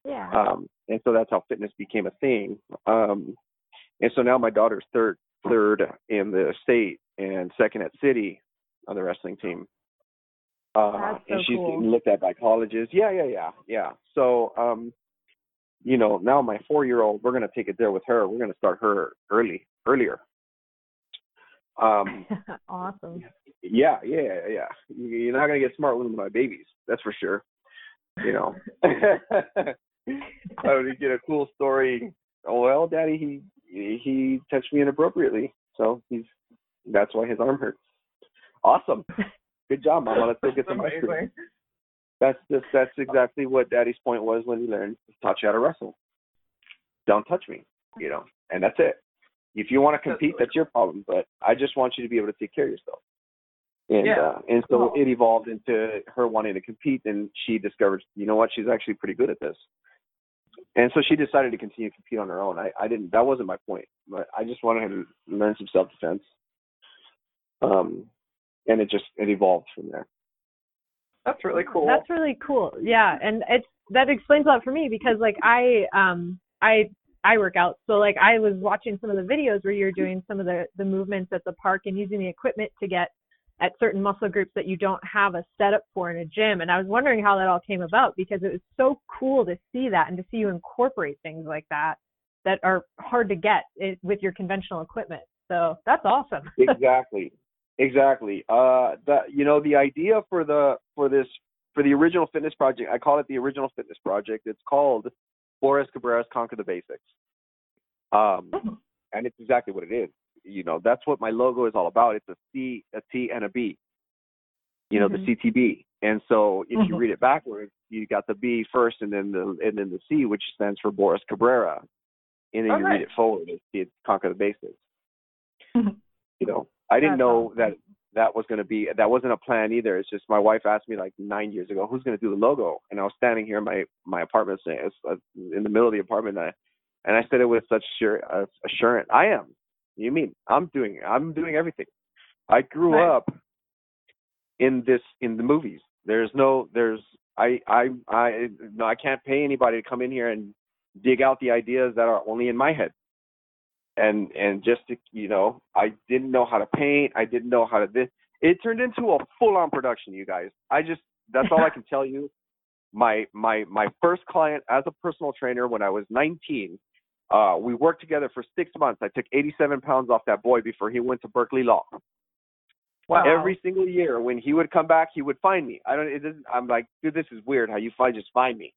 Yeah. Um, and so that's how fitness became a thing. Um, and so now my daughter's third third in the state and second at city on the wrestling team. Uh, so and she's cool. getting looked at by colleges. Yeah, yeah, yeah, yeah. So, um, you know, now my four year old, we're gonna take it there with her. We're gonna start her early, earlier. Um, awesome. Yeah, yeah, yeah. You're not gonna get smart with my babies, that's for sure. You know. I would get a cool story. Oh well, Daddy, he he touched me inappropriately, so he's that's why his arm hurts. Awesome. Good job, Mama. Let's go get some ice cream. That's just that's exactly what Daddy's point was when he learned to taught you how to wrestle. Don't touch me, you know, and that's it. If you want to compete, that's your problem. But I just want you to be able to take care of yourself. And yeah. uh, and so cool. it evolved into her wanting to compete, and she discovered, you know what, she's actually pretty good at this. And so she decided to continue to compete on her own. I, I didn't. That wasn't my point. But I just wanted her to learn some self defense. Um, and it just it evolved from there. That's really cool. That's really cool. Yeah, and it's that explains a lot for me because like I um I I work out. So like I was watching some of the videos where you're doing some of the the movements at the park and using the equipment to get at certain muscle groups that you don't have a setup for in a gym. And I was wondering how that all came about because it was so cool to see that and to see you incorporate things like that that are hard to get with your conventional equipment. So that's awesome. exactly. Exactly. Uh the you know the idea for the for this for the original fitness project, I call it the original fitness project. It's called Boris Cabrera's Conquer the Basics. Um, mm-hmm. and it's exactly what it is. You know, that's what my logo is all about. It's a C, a T, and a B. You know, mm-hmm. the CTB. And so if mm-hmm. you read it backwards, you got the B first, and then the and then the C, which stands for Boris Cabrera. And then you read it forward, it's, it's Conquer the Basics. Mm-hmm. You know, I didn't know that that was going to be that wasn't a plan either. It's just my wife asked me like nine years ago, who's going to do the logo? And I was standing here in my my apartment, saying, uh, in the middle of the apartment, and I, and I said it with such sure uh, assurance. I am. You mean I'm doing I'm doing everything. I grew up in this in the movies. There's no there's I I I no I can't pay anybody to come in here and dig out the ideas that are only in my head and and just to, you know i didn't know how to paint i didn't know how to this it turned into a full on production you guys i just that's all i can tell you my my my first client as a personal trainer when i was 19 uh we worked together for six months i took 87 pounds off that boy before he went to berkeley law Wow. Every single year when he would come back, he would find me. I don't. It doesn't, I'm like, dude, this is weird. How you find just find me,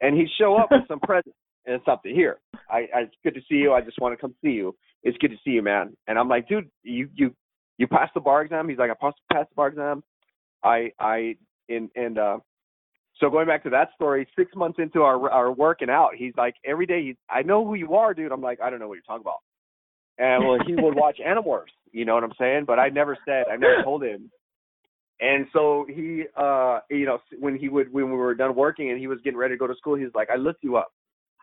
and he'd show up with some present and something here. I, I it's good to see you. I just want to come see you. It's good to see you, man. And I'm like, dude, you you you passed the bar exam. He's like, I passed passed the bar exam. I I and and uh so going back to that story, six months into our our working out, he's like every day. He's, I know who you are, dude. I'm like, I don't know what you're talking about. And well, he would watch Animorphs. You know what I'm saying? But I never said, I never told him. And so he, uh, you know, when he would, when we were done working and he was getting ready to go to school, he's like, I looked you up.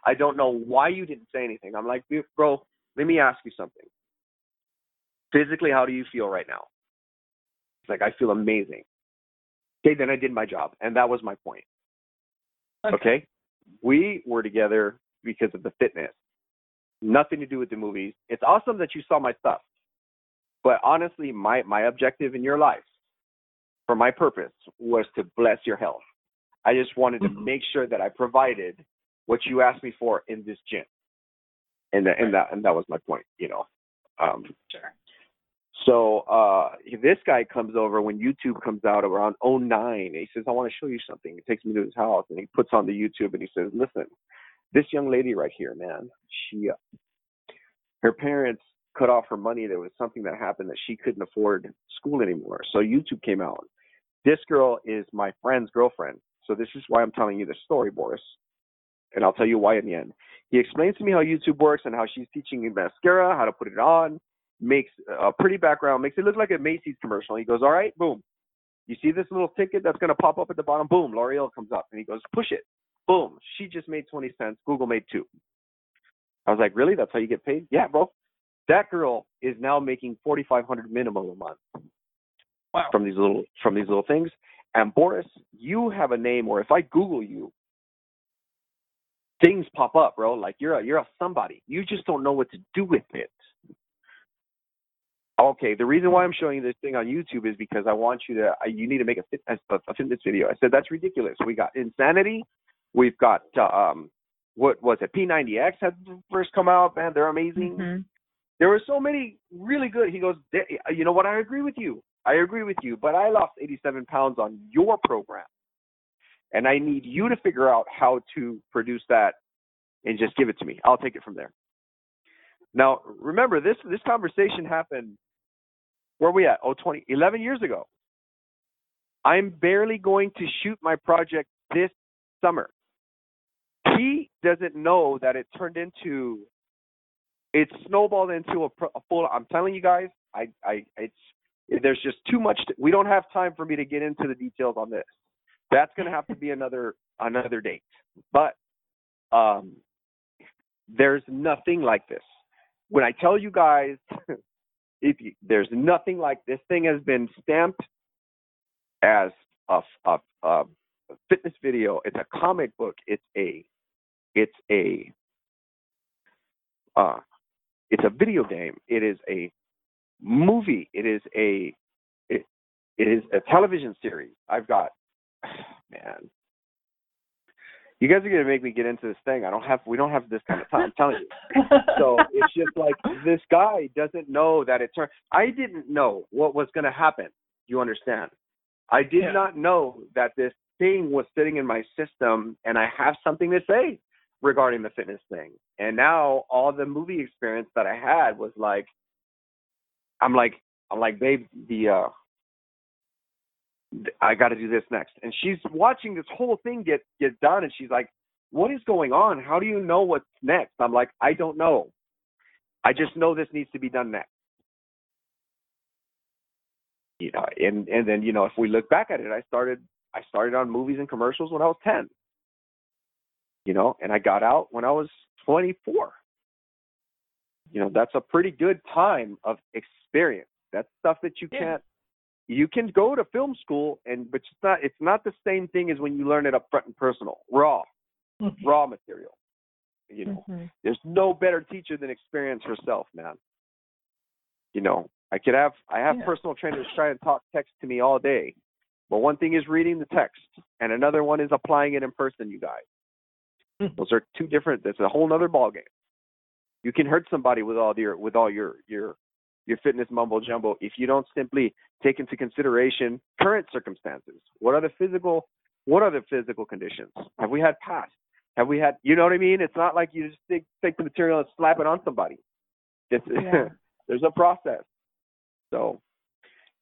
I don't know why you didn't say anything. I'm like, bro, let me ask you something. Physically, how do you feel right now? It's like, I feel amazing. Okay, then I did my job. And that was my point. Okay. okay? We were together because of the fitness. Nothing to do with the movies. It's awesome that you saw my stuff. But honestly, my, my objective in your life for my purpose was to bless your health. I just wanted to Mhm. make sure that I provided what you asked me for in this gym. And that, and that and that was my point, you know. Um Sure. so uh this guy comes over when YouTube comes out around 09. He says, I want to show you something. He takes me to his house and he puts on the YouTube and he says, Listen, this young lady right here, man, she uh, her parents cut off her money. There was something that happened that she couldn't afford school anymore. So YouTube came out. This girl is my friend's girlfriend. So this is why I'm telling you the story, Boris. And I'll tell you why in the end. He explains to me how YouTube works and how she's teaching me mascara, how to put it on, makes a pretty background, makes it look like a Macy's commercial. He goes, All right, boom. You see this little ticket that's going to pop up at the bottom? Boom, L'Oreal comes up. And he goes, Push it. Boom. She just made 20 cents. Google made two. I was like, Really? That's how you get paid? Yeah, bro. That girl is now making 4,500 minimum a month Wow. from these little from these little things. And Boris, you have a name, or if I Google you, things pop up, bro. Like you're a you're a somebody. You just don't know what to do with it. Okay, the reason why I'm showing you this thing on YouTube is because I want you to. I- You need to make a, fit, a, fitness video. I said that's ridiculous. We got Insanity. We've got um, what was it? P90X had first come out. Man, they're amazing. Mhm. There were so many really good. He goes, you know what? I agree with you. I agree with you. But I lost 87 pounds on your program, and I need you to figure out how to produce that and just give it to me. I'll take it from there. Now, remember this this conversation happened. Where are we at? Oh, 20, 11 years ago. I'm barely going to shoot my project this summer. He doesn't know that it turned into it snowballed into a, a full. I'm telling you guys, I, I, it's there's just too much. To, we don't have time for me to get into the details on this. That's going to have to be another another date. But um, there's nothing like this. When I tell you guys, if you, there's nothing like this thing has been stamped as a, a, a fitness video. It's a comic book. It's a it's a uh, it's a video game. It is a movie. It is a it, it is a television series. I've got man. You guys are gonna make me get into this thing. I don't have we don't have this kind of time. I'm telling you. So it's just like this guy doesn't know that it turned. I didn't know what was gonna happen. You understand? I did Yeah. not know that this thing was sitting in my system, and I have something to say regarding the fitness thing. And now all the movie experience that I had was like, I'm like, I'm like, babe, the uh, I got to do this next. And she's watching this whole thing get get done, and she's like, what is going on? How do you know what's next? I'm like, I don't know. I just know this needs to be done next. You know, and and then you know, if we look back at it, I started I started on movies and commercials when I was ten. You know, and I got out when I was 24. You know, that's a pretty good time of experience. That's stuff that you Yeah. can't. You can go to film school, and but it's not. It's not the same thing as when you learn it up front and personal, raw, raw material. You know, Mhm. there's no better teacher than experience herself, man. You know, I could have I have Yeah. personal trainers try and talk text to me all day, but one thing is reading the text, and another one is applying it in person. You guys, Mhm. those are two different. That's a whole other ball game. You can hurt somebody with all your with all your your your fitness mumbo jumbo if you don't simply take into consideration current circumstances. What are the physical what are the physical conditions? Have we had past? Have we had you know what I mean? It's not like you just take take the material and slap it on somebody. It's Yeah. there's a process. So,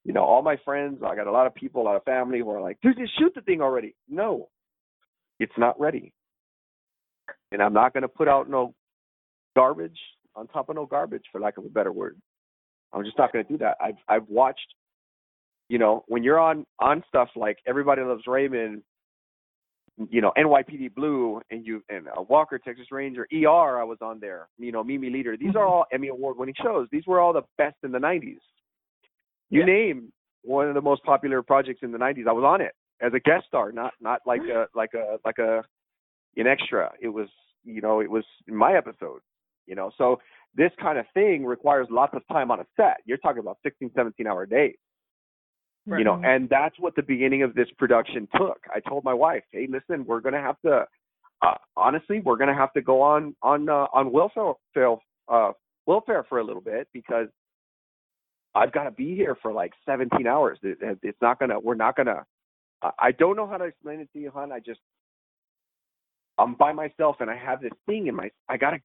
you know, all my friends, I got a lot of people, a lot of family who are like, dude, just shoot the thing already. No, it's not ready. And I'm not going to put out no garbage on top of no garbage, for lack of a better word. I'm just not going to do that. I've I've watched, you know, when you're on on stuff like Everybody Loves Raymond, you know, NYPD Blue, and you and uh, Walker Texas Ranger, ER. I was on there. You know, Mimi Leader. These are all Emmy award winning shows. These were all the best in the 90s. You Yeah. name one of the most popular projects in the 90s. I was on it as a guest star, not not like a like a like a an extra. It was you know it was my episode. You know, so this kind of thing requires lots of time on a set. You're talking about 16, 17 hour days. you know and that's what the beginning of this production took i told my wife hey listen we're going to have to uh, honestly we're going to have to go on on uh, on welfare uh welfare for a little bit because i've got to be here for like 17 hours it, it's not going to we're not going to i don't know how to explain it to you hon i just i'm by myself and i have this thing in my i got to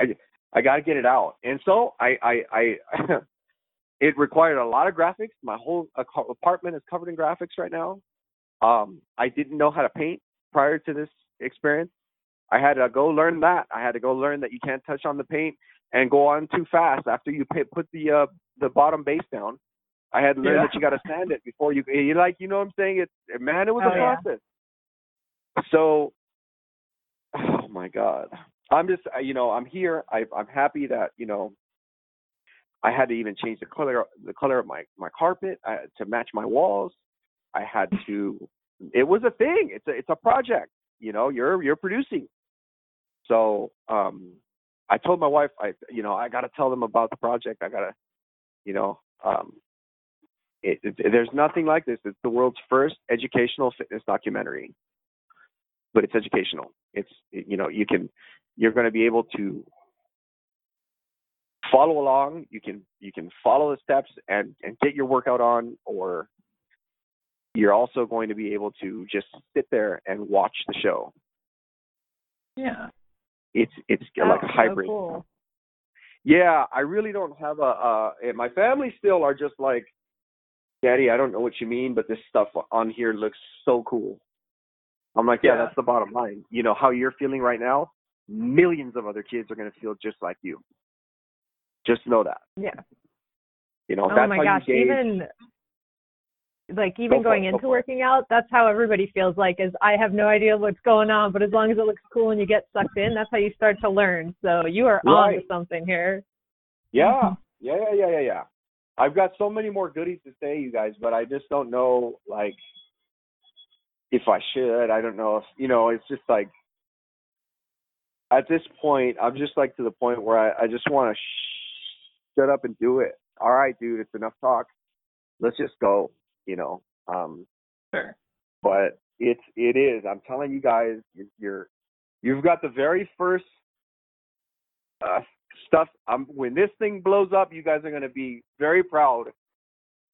i i got to get it out and so i i i it required a lot of graphics. My whole apartment is covered in graphics right now. Um, I didn't know how to paint prior to this experience. I had to go learn that. I had to go learn that you can't touch on the paint and go on too fast after you pay, put the uh, the bottom base down. I had to learn Yeah. that you got to sand it before you. You like, you know what I'm saying? It, man, it was Oh, a yeah. process. So, oh my God, I'm just, you know, I'm here. I, I'm happy that you know I had to even change the color the color of my my carpet uh, to match my walls. I had to. It was a thing. It's a it's a project. You know, you're you're producing. So um, I told my wife, I you know, I got to tell them about the project. I got to, you know, um, it, it, there's nothing like this. It's the world's first educational fitness documentary, but it's educational. It's you know, you can you're going to be able to follow along you can you can follow the steps and and get your workout on or you're also going to be able to just sit there and watch the show Yeah. it's it's like a That's so hybrid cool. yeah i really don't have a uh my family still are just like daddy i don't know what you mean but this stuff on here looks so cool i'm like yeah, Yeah. that's the bottom line you know how you're feeling right now millions of other kids are going to feel just like you just know that Yeah. you know Oh that's my how gosh, you gauge even like even Go going it, go into it. working out, that's how everybody feels like is I have no idea what's going on, but as long as it looks cool and you get sucked in, that's how you start to learn. So you are on to something here. Yeah, yeah, yeah, yeah, yeah, yeah. I've got so many more goodies to say, you guys, but I just don't know, like, if I should. I don't know if you know. It's just like at this point, I'm just like to the point where I, I just want to sh- shut up and do it. All right, dude, it's enough talk. Let's just go. You know. Um, Sure. but it's it is. I'm telling you guys, you're, you're you've got the very first uh, stuff. Um, when this thing blows up, you guys are going to be very proud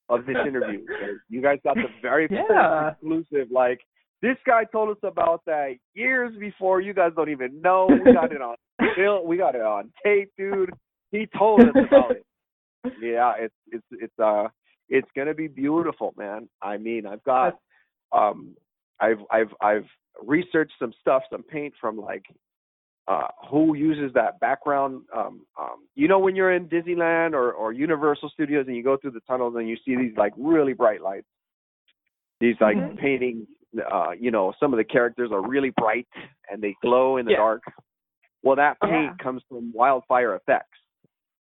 of this interview. You guys got the very first Yeah. exclusive. Like this guy told us about that years before. You guys don't even know. We got it on film. We got it on tape, dude. He told us about it. Yeah, it's it's it's uh it's gonna be beautiful, man. I mean, I've got um I've I've I've researched some stuff, some paint from like uh who uses that background um um you know when you're in Disneyland or or Universal Studios and you go through the tunnels and you see these like really bright lights. These like Mhm. paintings uh you know, some of the characters are really bright and they glow in the Yeah. dark. Well, that paint yeah. comes from Wildfire Effects.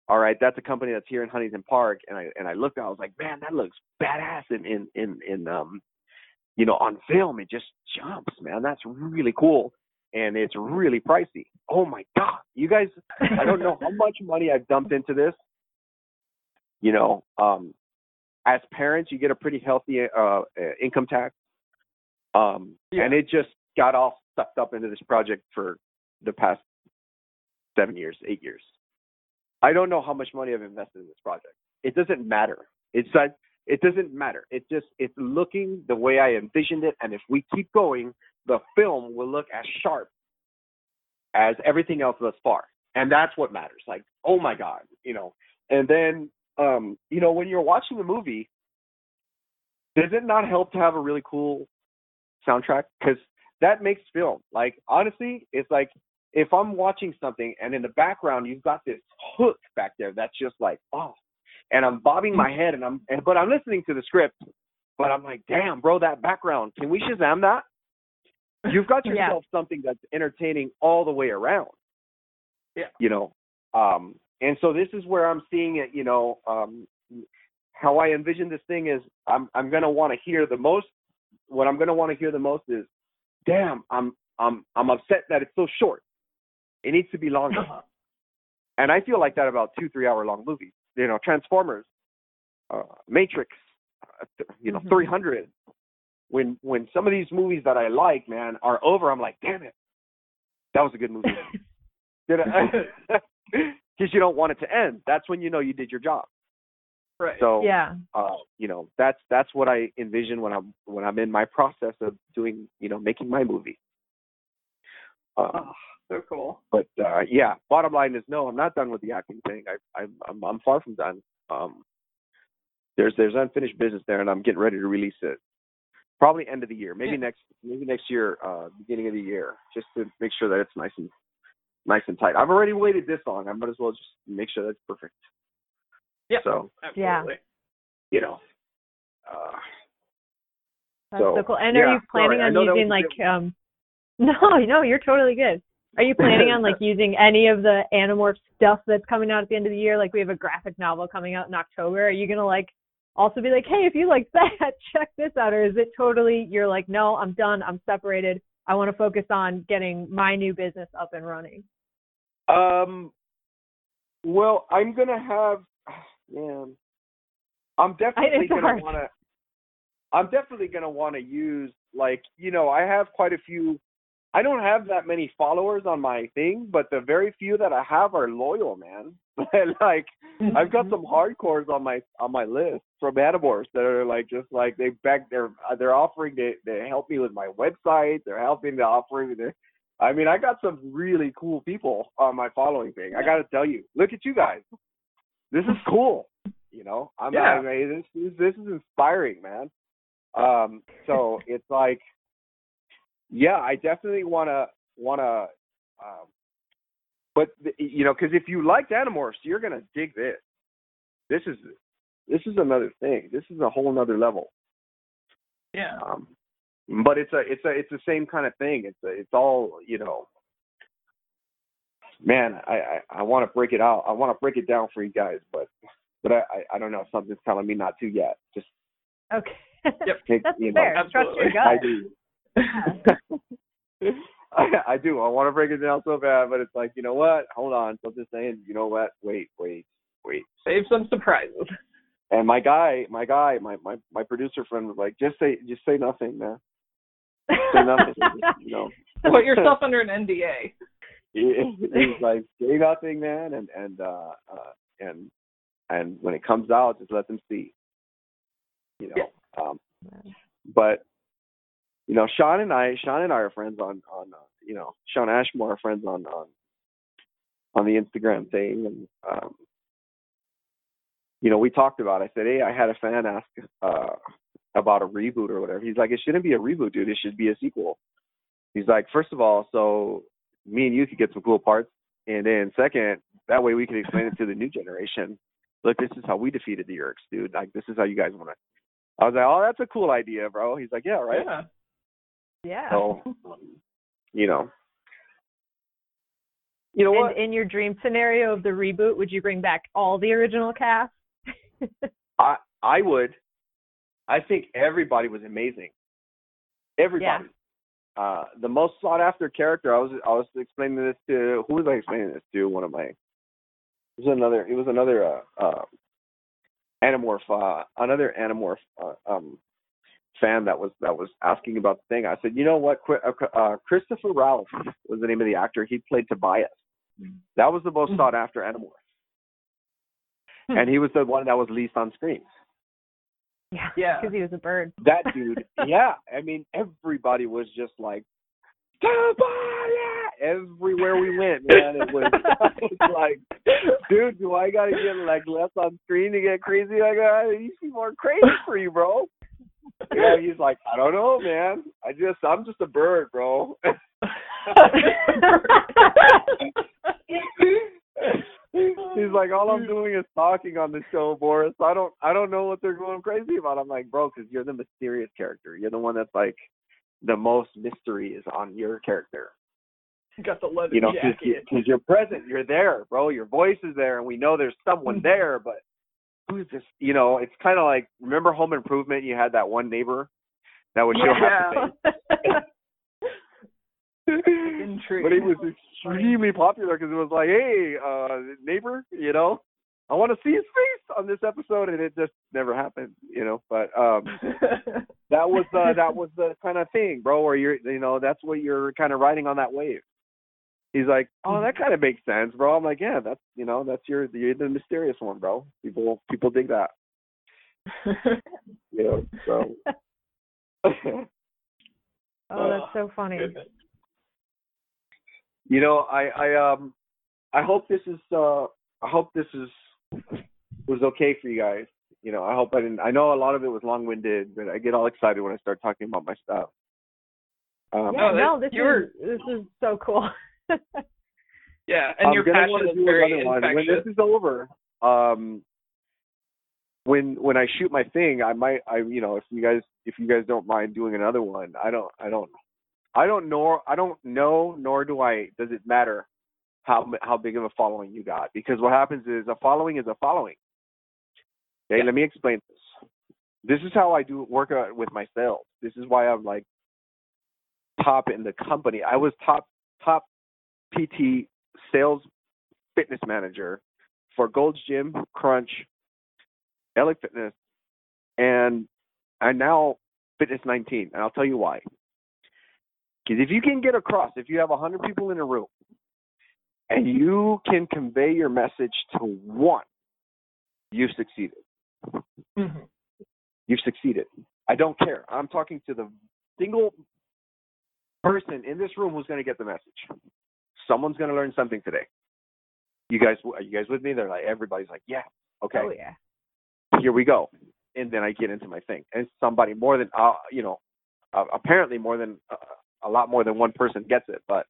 All right, that's a company that's here in Huntington Park, and I and I looked, I was like, man, that looks badass in in in, in um, you know, on film. It just jumps, man. That's really cool, and it's really pricey. Oh my god, you guys! I don't know how much money I've dumped into this. You know, um, as parents, you get a pretty healthy uh, uh, income tax, um, Yeah. and it just got all sucked up into this project for the past seven years, eight years. I don't know how much money I've invested in this project. It doesn't matter. It's like it doesn't matter. It just it's looking the way I envisioned it, and if we keep going, the film will look as sharp as everything else thus far, and that's what matters. Like, oh my god, you know. And then, um, you know, when you're watching the movie, does it not help to have a really cool soundtrack? Because that makes film. Like, honestly, it's like if I'm watching something and in the background you've got this hook back there that's just like oh, and I'm bobbing my head and I'm and but I'm listening to the script, but I'm like damn bro that background can we Shazam that? You've got Yeah. yourself something that's entertaining all the way around. Yeah. You know, um, and so this is where I'm seeing it. You know, um, how I envision this thing is I'm I'm gonna want to hear the most. What I'm gonna want to hear the most is, damn, I'm I'm I'm upset that it's so short. It needs to be longer. And I feel like that about two, three hour long movies. You know, Transformers, uh, Matrix, uh, th- you know, Mhm. 300. When when some of these movies that I like, man, are over, I'm like, damn it, that was a good movie. Because you don't want it to end. That's when you know you did your job. Right. So yeah. uh, you know, that's that's what I envision when I'm when I'm in my process of doing, you know, making my movie. Uh, oh, so cool. but uh, yeah, bottom line is no, I'm not done with the acting thing. I, I'm I'm I'm far from done. Um, there's there's unfinished business there, and I'm getting ready to release it. Probably end of the year, maybe Yeah. next maybe next year, uh, beginning of the year, just to make sure that it's nice and nice and tight. I've already waited this long. I might as well just make sure that's perfect. Yeah. So Yeah. You know. Uh, That's So, so, cool. And yeah, are you planning sorry, on using was a like um No, no, you're totally good. Are you planning on like using any of the Animorph stuff that's coming out at the end of the year? Like we have a graphic novel coming out in October. Are you gonna like also be like, hey, if you like that, check this out, or is it totally you're like, no, I'm done, I'm separated. I want to focus on getting my new business up and running. Um. Well, I'm gonna have. Man, I'm definitely gonna hard. wanna. I'm definitely gonna want to use like you know I have quite a few. I don't have that many followers on my thing, but the very few that I have are loyal, man. like I've got some hardcores on my on my list from Animorphs that are like just like they back they're they're offering to to help me with my website. They're helping to offering. To, I mean, I got some really cool people on my following thing. I got to tell you, look at you guys. This is cool. You know, I'm Yeah. I mean, this is this is inspiring, man. Um, so it's like, yeah, I definitely want to want to. Um, but the- you know, because if you liked Animorphs, you're gonna dig this. This is this is another thing. This is a whole another level. Yeah. Um, but it's a it's a it's the same kind of thing. It's a, it's all you know. Man, I I, I want to break it out. I want to break it down for you guys, but but I I, I don't know. Something's telling me not to yet. Just Okay. Yep. take, That's you know. Trust your absolutely. gut. I do. I, I do. I want to break it down so bad, but it's like, you know what? Hold on. Something's saying, you know what? Wait, wait, wait. Save some surprises. And my guy, my guy, my my my producer friend was like, just say, just say nothing, man. Say nothing. Just, you know. Put yourself under an NDA. He, he's like, say nothing, man, and and uh, uh and and when it comes out, just let them see. You know. Um, but you know, Shawn and I, Shawn and I are friends on on uh, you know, Shawn Ashmore are friends on on on the Instagram thing, and um, you know, we talked about. It. I said, hey, I had a fan ask uh about a reboot or whatever. He's like, it shouldn't be a reboot, dude. It should be a sequel. He's like, first of all, so me and you could get some cool parts, and then second, that way we can explain it to the new generation. Look, this is how we defeated the Yeerks, dude. Like, this is how you guys want to. I was like, oh, that's a cool idea, bro. He's like, yeah, right. Yeah. yeah. So, you know, you know and what? in your dream scenario of the reboot, would you bring back all the original cast? I I would. I think everybody was amazing. Everybody. Uh, the most sought after character. I was I was explaining this to who was I explaining this to? One of my. It was another. It was another. Uh, uh, Animorph. Uh, another Animorph. Uh, um, fan that was that was asking about the thing. I said, you know what? Uh, uh, Christopher Ralph was the name of the actor. He played Tobias. That was the most Mhm. sought after Animorph, Hmm. and he was the one that was least on screen. Yeah. Yeah. Because he was a bird. That dude, yeah. I mean, everybody was just like, Tobias! Everywhere we went, man, it was, it was like, dude, do I gotta get like less on screen to get crazy like that? These people are crazy for you, bro. Yeah, he's like, I don't know, man. I just, I'm just a bird, bro. He's like, all I'm doing is talking on the show, Boris. I don't, I don't know what they're going crazy about. I'm like, bro, because you're the mysterious character. You're the one that's like, the most mystery is on your character. You got the leather You know, because you're present, you're there, bro. Your voice is there, and we know there's someone there, but who's this? You know, it's kind of like, remember Home Improvement? You had that one neighbor that would show face. Intrigue. but he was extremely popular because it was like, hey, uh, neighbor, you know. I want to see his face on this episode, and it just never happened, you know. But um, that was uh, that was the kind of thing, bro, where you're, you know, that's what you're kind of riding on that wave. He's like, oh, that kind of makes sense, bro. I'm like, yeah, that's, you know, that's your, you're the mysterious one, bro. People, people dig that. you know, so. oh, that's so funny. You know, I, I, um, I hope this is, uh, I hope this is was okay for you guys. You know, I hope I didn't. I know a lot of it was long-winded, but I get all excited when I start talking about my stuff. Um, yeah, No, no, this you're- is this is so cool. Yeah, and I'm your gonna passion wanna is do very another one. When this is over, um, when when I shoot my thing, I might, I you know, if you guys if you guys don't mind doing another one, I don't, I don't, I don't know, I don't know, nor do I. Does it matter how how big of a following you got? Because what happens is a following is a following. Okay, Yeah. let me explain this. This is how I do work out with my sales. This is why I'm like top in the company. I was top top PT sales fitness manager for Gold's Gym, Crunch, LA Fitness, and I'm now Fitness 19. And I'll tell you why. Because if you can get across, if you have 100 people in a room, and you can convey your message to one, you've succeeded. Mhm. You've succeeded. I don't care. I'm talking to the single person in this room who's going to get the message. Someone's going to learn something today. You guys, are you guys with me? They're like, everybody's like, yeah, okay, Oh yeah. here we go. And then I get into my thing, and somebody more than, uh, you know, uh, apparently more than uh, a lot more than one person gets it, but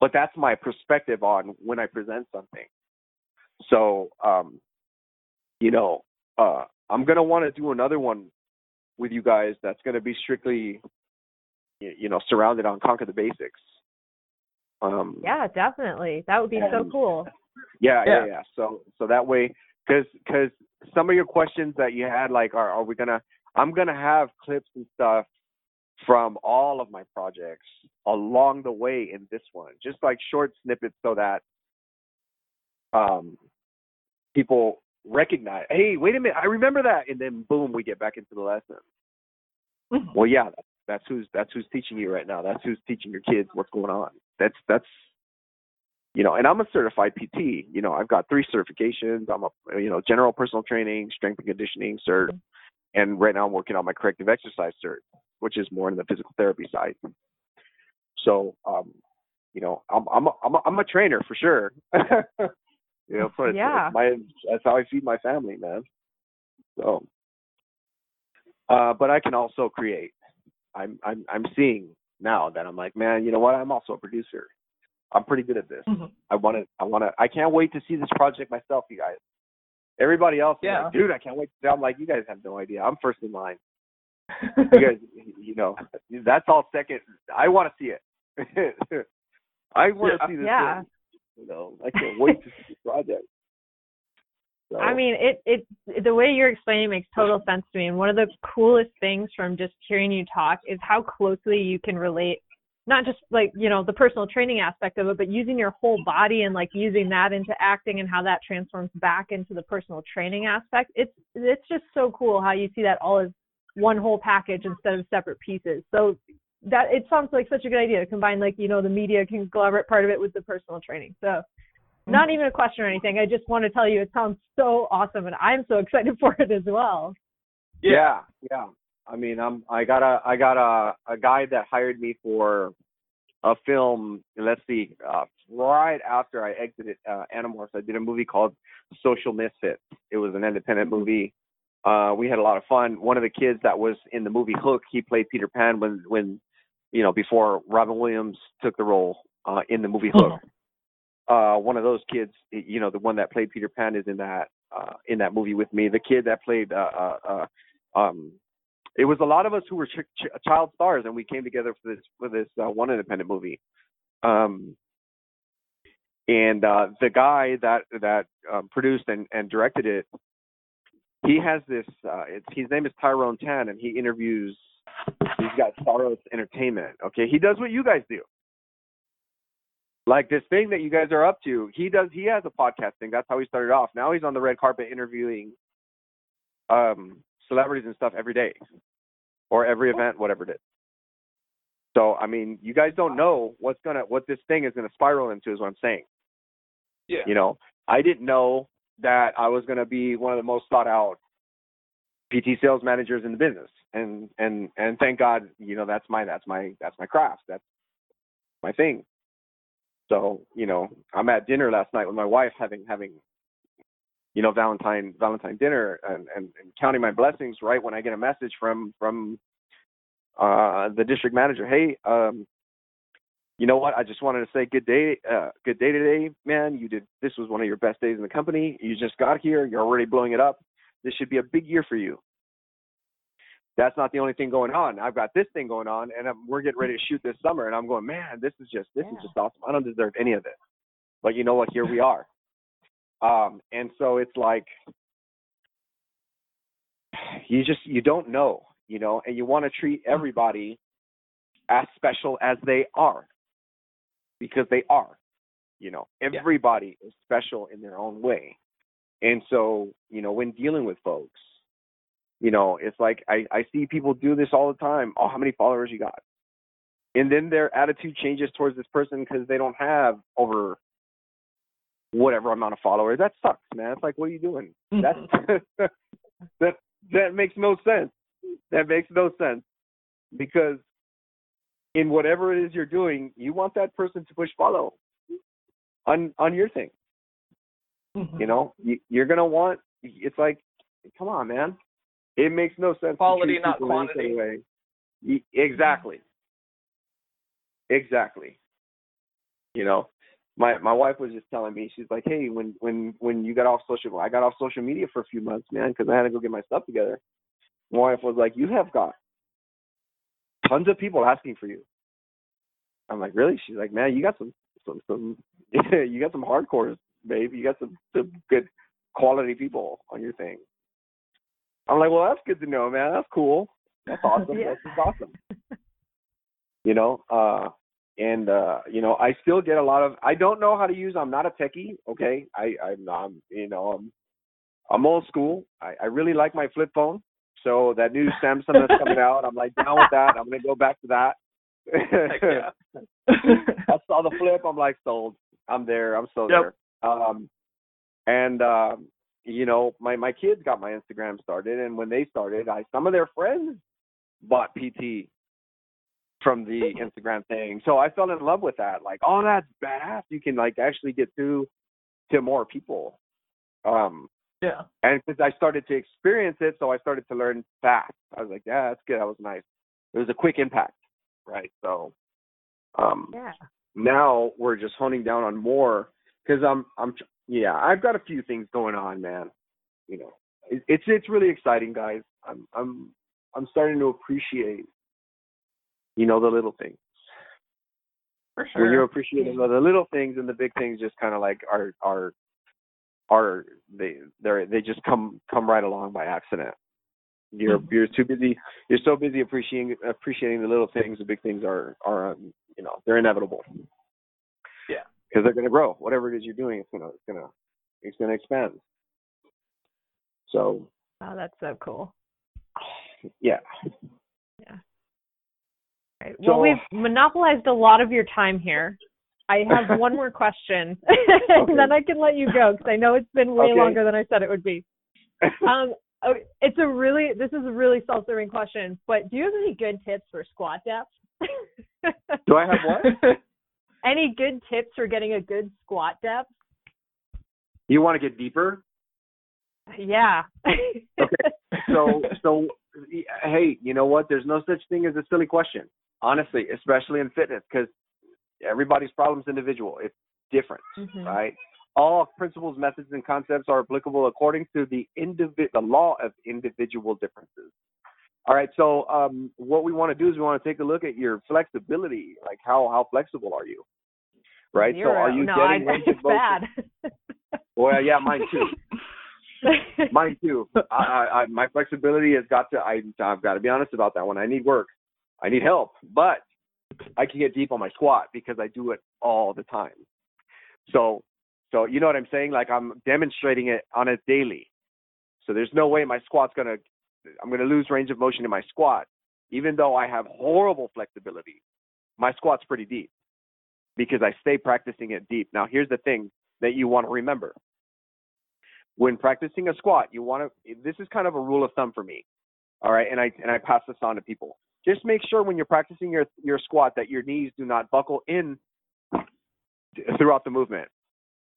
but that's my perspective on when I present something. So, um, you know, uh, I'm gonna want to do another one with you guys that's gonna be strictly, you know, surrounded on conquer the basics. Um, Yeah, definitely. That would be so cool. yeah, yeah, Yeah. yeah. So so that way, because because some of your questions that you had, like, are are we gonna? I'm gonna have clips and stuff from all of my projects along the way in this one, just like short snippets, so that um people recognize. Hey, wait a minute, I remember that, and then boom, we get back into the lesson. Mhm. Well, yeah, that's, that's who's that's who's teaching you right now. That's who's teaching your kids what's going on. That's that's you know, and I'm a certified PT. You know, I've got three certifications. I'm a you know general personal training, strength and conditioning cert, and right now I'm working on my corrective exercise cert, which is more in the physical therapy side. So, um, you know, I'm I'm a, I'm a, I'm a trainer for sure. you know, it's, Yeah. my that's how I feed my family, man. So, uh, but I can also create. I'm I'm I'm seeing now that I'm like, man, you know what? I'm also a producer. I'm pretty good at this. Mhm. I want to. I want to. I can't wait to see this project myself, you guys. Everybody else, is Yeah. like, dude, I can't wait. To, I'm like, you guys have no idea. I'm first in line. Guys, you know, that's all second. I want to see it. I want to Yeah. see this. Yeah. thing. You know, I can't wait to see this project. So, I mean, it it the way you're explaining makes total sense to me. And one of the coolest things from just hearing you talk is how closely you can relate, not just like you know the personal training aspect of it, but using your whole body and like using that into acting and how that transforms back into the personal training aspect. It's it's just so cool how you see that all as one whole package instead of separate pieces. So that it sounds like such a good idea to combine like you know the media conglomerate part of it with the personal training. So not even a question or anything. I just want to tell you it sounds so awesome and I'm so excited for it as well. yeah, yeah. I mean, I'm. I got a. I got a a guy that hired me for a film. Let's see. Uh, right after I exited uh, Animorphs, I did a movie called Social Misfits. It was an independent movie. Uh, we had a lot of fun. One of the kids that was in the movie Hook, he played Peter Pan when when you know before Robin Williams took the role uh, in the movie Hook. Uh, one of those kids, you know, the one that played Peter Pan is in that uh, in that movie with me. The kid that played uh, uh, uh, um, it was a lot of us who were ch- ch- child stars, and we came together for this for this uh, one independent movie. Um, and uh, the guy that that um, produced and, and directed it, he has this. Uh, it's, his name is Tyrone Tan, and he interviews. He's got Saros Entertainment. Okay, he does what you guys do. like this thing that you guys are up to. He does. He has a podcast thing. That's how he started off. Now he's on the red carpet interviewing um, celebrities and stuff every day, or every event, whatever it is. So I mean, you guys don't know what's gonna what this thing is gonna spiral into. Is what I'm saying. Yeah. You know, I didn't know that I was gonna be one of the most sought out PT sales managers in the business, and and and thank God, you know, that's my that's my that's my craft. That's my thing. So you know, I'm at dinner last night with my wife, having having you know Valentine Valentine dinner, and and, and counting my blessings. Right when I get a message from from uh, the district manager, hey, um, you know what? I just wanted to say good day, uh, good day today, man. You did this was one of your best days in the company. You just got here. You're already blowing it up. This should be a big year for you. That's not the only thing going on. I've got this thing going on, and I'm, we're getting ready to shoot this summer. And I'm going, man, this is just this Yeah. is just awesome. I don't deserve any of it, but you know what? Here we are. Um, and so it's like you just you don't know, you know, and you want to treat everybody as special as they are because they are. You know, everybody is special in their own way. And so, you know, when dealing with folks, you know, it's like I, I see people do this all the time. Oh, how many followers you got? And then their attitude changes towards this person because they don't have over whatever amount of followers. That sucks, man. It's like, what are you doing? Mm-hmm. That's that that makes no sense. That makes no sense because in whatever it is you're doing, you want that person to push follow on on your thing. Mm-hmm. You know, you, you're gonna want. It's like, come on, man. It makes no sense. Quality, not quantity. other way. Exactly. Exactly. You know, my my wife was just telling me, she's like, hey, when when when you got off social, I got off social media for a few months, man, because I had to go get my stuff together. My wife was like, you have got tons of people asking for you. I'm like, really? She's like, man, you got some some some you got some hardcores, babe. You got some some good quality people on your thing. I'm like, well, that's good to know, man. That's cool. That's awesome. Yeah. That's awesome. you know, uh, and uh, you know, I still get a lot of. I don't know how to use. I'm not a techie. Okay, I I'm, I'm you know I'm I'm old school. I, I really like my flip phone. So that new Samsung that's coming out, I'm like down with that. I'm gonna go back to that. I saw the flip. I'm like sold. I'm there. I'm so Yep. there. Um, and um, you know, my my kids got my Instagram started, and when they started, I some of their friends bought PT from the Instagram thing. So I fell in love with that. Like, oh, that's badass. You can like actually get through to more people. Um, Yeah. and because I started to experience it, so I started to learn fast. I was like, yeah, that's good. That was nice. It was a quick impact, right? So, um, Yeah. now we're just honing down on more because I'm I'm tr- yeah I've got a few things going on, man. You know, it, it's it's really exciting, guys. I'm I'm I'm starting to appreciate, you know, the little things. For sure. When you sure. appreciating the little things and the big things, just kind of like are are are they they they just come come right along by accident. You're Mhm. you're too busy. You're so busy appreciating appreciating the little things. The big things are are um, you know they're inevitable. Yeah. Because they're going to grow. Whatever it is you're doing, it's gonna it's gonna it's gonna expand. So Oh, that's so cool. yeah. Yeah. Right. So- well, we've monopolized a lot of your time here. I have one more question, Okay. and then I can let you go because I know it's been way Okay. longer than I said it would be. Um, it's a really this is a really self-serving question, but do you have any good tips for squat depth? Do I have what? any good tips for getting a good squat depth? you want to get deeper? Yeah. Okay. So so hey, you know what? There's no such thing as a silly question. Honestly, especially in fitness, because everybody's problem is individual. It's different. Mhm. right? All principles, methods, and concepts are applicable according to the indivi- the law of individual differences. All right, so um, what we want to do is we want to take a look at your flexibility. Like how how flexible are you? Right. Zero. So are you no, getting I, range of it's motion? bad. Well, yeah, mine too. Mine too. I, I, I, my flexibility has got to. I, I've got to be honest about that one. I need work. I need help. But I can get deep on my squat because I do it all the time. So, so you know what I'm saying? Like I'm demonstrating it on a daily. So there's no way my squat's gonna, I'm gonna lose range of motion in my squat, even though I have horrible flexibility. My squat's pretty deep because I stay practicing it deep. Now here's the thing that you want to remember. When practicing a squat, you want to. This is kind of a rule of thumb for me. All right, and I and I pass this on to people just make sure when you're practicing your your squat that your knees do not buckle in throughout the movement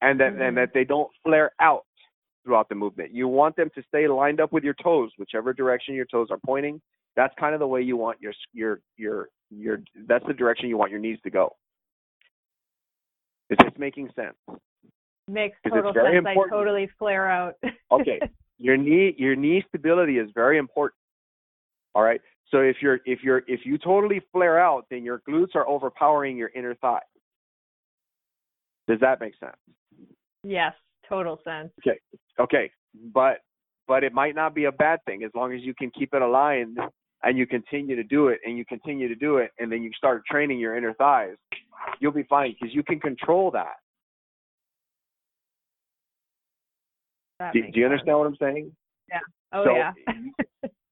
and that mm-hmm. and that they don't flare out throughout the movement. You want them to stay lined up with your toes whichever direction your toes are pointing. That's kind of the way you want your your your your that's the direction you want your knees to go. Is this making sense. Makes total sense. Important. i totally flare out. Okay. Your knee your knee stability is very important. All right so if you're if you're if you totally flare out, then your glutes are overpowering your inner thigh. Does that make sense? Yes, total sense. Okay. Okay. But but it might not be a bad thing as long as you can keep it aligned and you continue to do it and you continue to do it and then you start training your inner thighs, you'll be fine because you can control that. that do, do, you understand what I'm saying? Yeah. Oh so, yeah.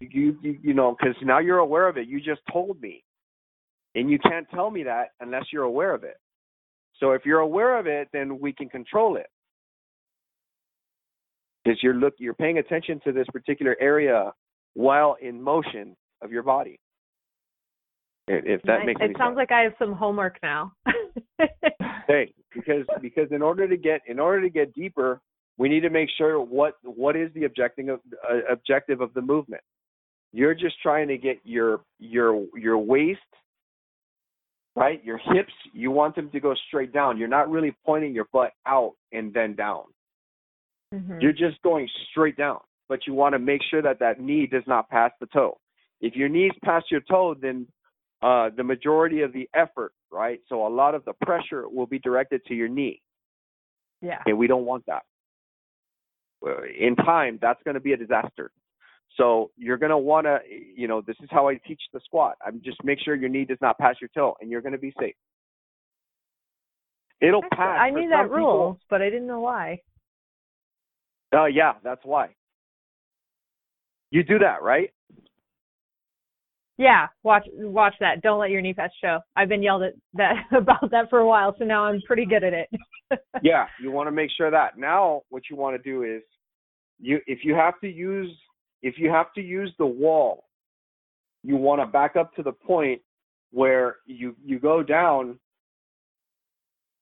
you you, you know because now you're aware of it. You just told me. And you can't tell me that unless you're aware of it. So if you're aware of it then we can control it. Because you're look you're paying attention to this particular area while in motion of your body. If that makes it sounds sense. like i have some homework now. Hey because because in order to get in order to get deeper we need to make sure what what is the objective of uh, objective of the movement you're just trying to get your your your waist, right? Your hips, you want them to go straight down. You're not really pointing your butt out and then down. Mm-hmm. You're just going straight down, but you want to make sure that that knee does not pass the toe. If your knees pass your toe, then uh, the majority of the effort, right? So a lot of the pressure will be directed to your knee. Yeah. And we don't want that. In time, that's going to be a disaster. So you're going to want to, you know, this is how I teach the squat. I'm just make sure your knee does not pass your toe, and you're going to be safe. It'll pass. I knew that rule, people. but I didn't know why. Oh uh, yeah, that's why. You do that, right? Yeah, watch watch that. Don't let your knee pass show. I've been yelled at that about that for a while, so now I'm pretty good at it. yeah, you want to make sure that. Now what you want to do is you if you have to use if you have to use the wall, you want to back up to the point where you you go down,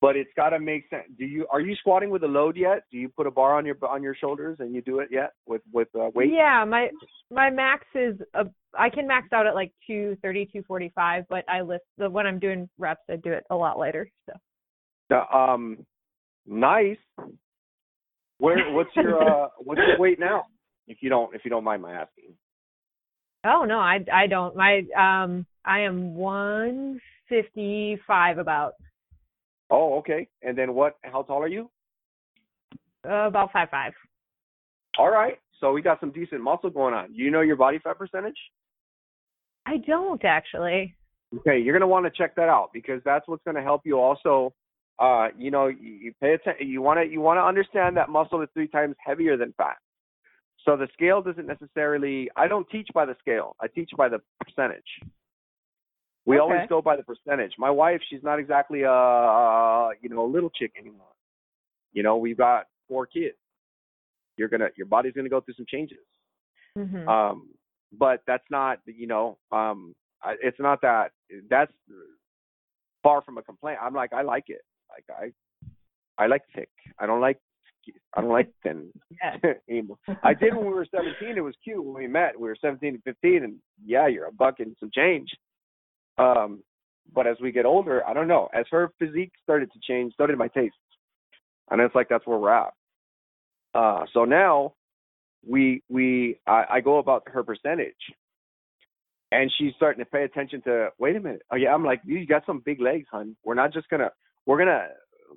but it's got to make sense. Do you are you squatting with a load yet? Do you put a bar on your on your shoulders and you do it yet with with uh, weight? Yeah, my my max is a, I can max out at like 230, 245, but I lift the when I'm doing reps, I do it a lot lighter. So. Uh, um, nice. Where what's your uh what's your weight now? If you don't if you don't mind my asking. Oh no, I I don't. My um I am one fifty five about. Oh, okay. And then what how tall are you? Uh, about five five. All right. So we got some decent muscle going on. Do you know your body fat percentage? I don't actually. Okay, you're gonna want to check that out because that's what's gonna help you also uh, you know, you, you pay attention. You want to you want to understand that muscle is three times heavier than fat. So the scale doesn't necessarily, I don't teach by the scale. I teach by the percentage. We okay. always go by the percentage. My wife, she's not exactly a, a you know a little chick anymore. You know, we've got four kids. You're gonna your body's gonna go through some changes. Mm-hmm. Um, but that's not you know um, it's not that that's far from a complaint. I'm like I like it. Like I I like thick. I don't like I don't like thin anymore. I did when we were 17. It was cute when we met. We were 17 and 15, and yeah, you're a buck and some change. Um, but as we get older, I don't know. As her physique started to change, so did my tastes, and it's like that's where we're at. Uh, so now we we I, I go about her percentage, and she's starting to pay attention to. Wait a minute. Oh yeah, I'm like you got some big legs, hon. We're not just gonna we're gonna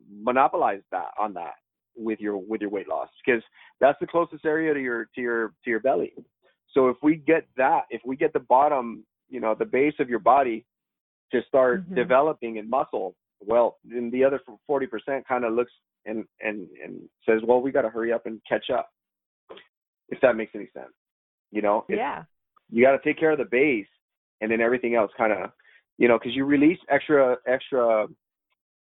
monopolize that on that with your with your weight loss because that's the closest area to your to your to your belly. So if we get that, if we get the bottom, you know, the base of your body to start Mhm. developing in muscle. Well, then the other forty percent kind of looks and and and says, well, we got to hurry up and catch up. If that makes any sense, you know, Yeah. you got to take care of the base, and then everything else kind of, you know, because you release extra extra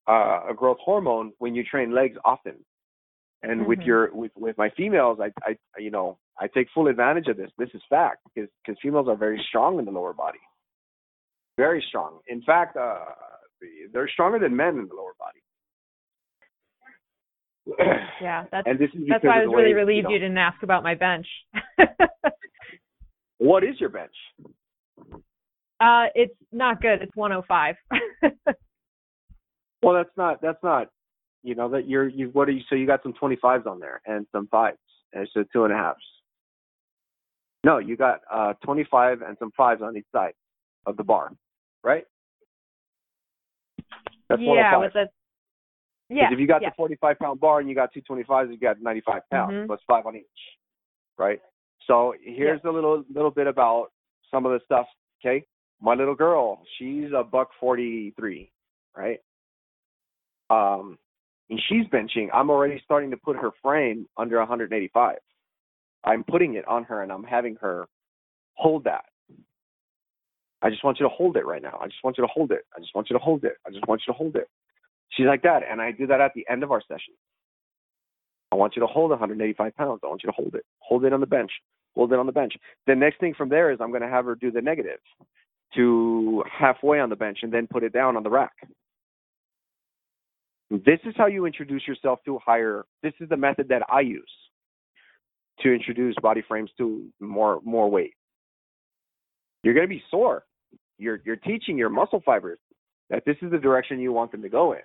uh, a growth hormone when you train legs often. And with Mhm. your with with my females, I I you know I take full advantage of this. This is fact because because females are very strong in the lower body, very strong. In fact, uh, they're stronger than men in the lower body. Yeah. That's and this is that's why I was really way, relieved know, you didn't ask about my bench. What is your bench? uh, it's not good. It's 105. Well, that's not that's not you know that you're you what are you so you got some 25s on there and some fives and so two and a halves. No, you got uh 25 and some fives on each side of the bar, right? That's yeah, with the 'Cause yeah. if you got yeah. the 45 pound bar and you got two 25s, you got 95 pounds. Mhm. Five on each, right? So here's a little little bit about some of the stuff. Okay, my little girl, she's a buck 43, right? Um, and she's benching. I'm already starting to put her frame under 185. I'm putting it on her and I'm having her hold that. I just want you to hold it right now. I just want you to hold it. I just want you to hold it. I just want you to hold it. She's like that, and I do that at the end of our session. I want you to hold 185 pounds. I want you to hold it. Hold it on the bench. Hold it on the bench. The next thing from there is I'm going to have her do the negative to halfway on the bench and then put it down on the rack. This is how you introduce yourself to higher. This is the method that I use to introduce body frames to more more weight. You're going to be sore. You're you're teaching your muscle fibers that this is the direction you want them to go in.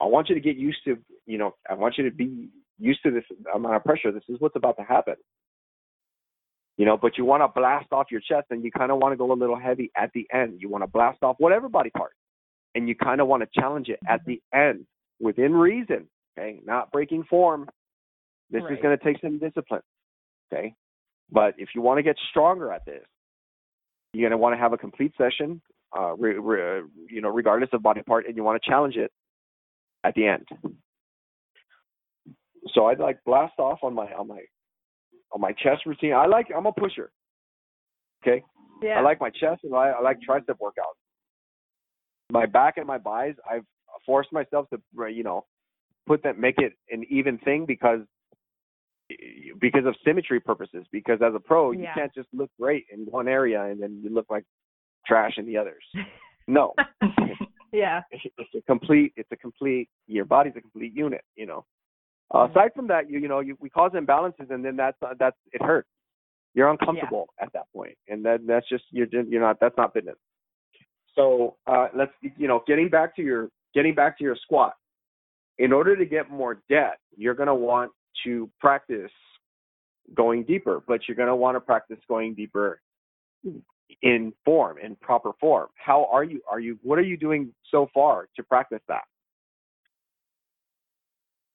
I want you to get used to, you know, I want you to be used to this amount of pressure. This is what's about to happen. You know, but you want to blast off your chest and you kind of want to go a little heavy at the end. You want to blast off whatever body part and you kind of want to challenge it at the end within reason. Okay, not breaking form. This is going to take some discipline. Okay, but if you want to get stronger at this, you're going to want to have a complete session, uh, re, re, you know, regardless of body part, and you want to challenge it at the end. So I'd like blast off on my on my on my chest routine. I like I'm a pusher. Okay, yeah. I like my chest and I, I like tricep workouts. My back and my bis, I've forced myself to, you know, put that, make it an even thing because because of symmetry purposes. Because as a pro, you Yeah. can't just look great in one area and then you look like trash in the others. No, yeah. it's a complete. It's a complete. Your body's a complete unit. You know. Uh, aside from that, you you know, you, we cause imbalances, and then that's uh, that's it hurts. You're uncomfortable at that point, and then that's just you're you're not that's not fitness. So uh, let's you know, getting back to your getting back to your squat. In order to get more depth, you're gonna want to practice going deeper, but you're gonna want to practice going deeper in form, in proper form. How are you? Are you? What are you doing so far to practice that?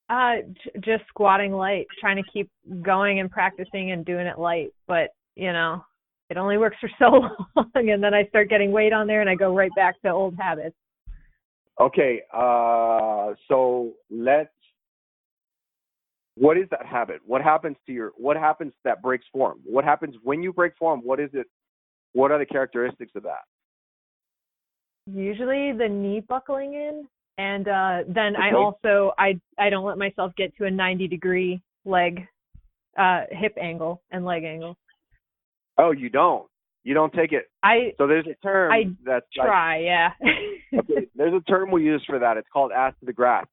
Uh, just squatting light, trying to keep going and practicing and doing it light. But you know, it only works for so long, and then I start getting weight on there, and I go right back to old habits. Okay, uh, so let's. What is that habit? What happens to your? What happens that breaks form? What happens when you break form? What is it? What are the characteristics of that? Usually, the knee buckling in, and uh, then I also I I don't let myself get to a 90 degree leg, uh, hip angle and leg angle. Oh, you don't. You don't take it. I So there's a term I that's like, try, yeah. okay, there's a term we use for that. It's called ass to the grass.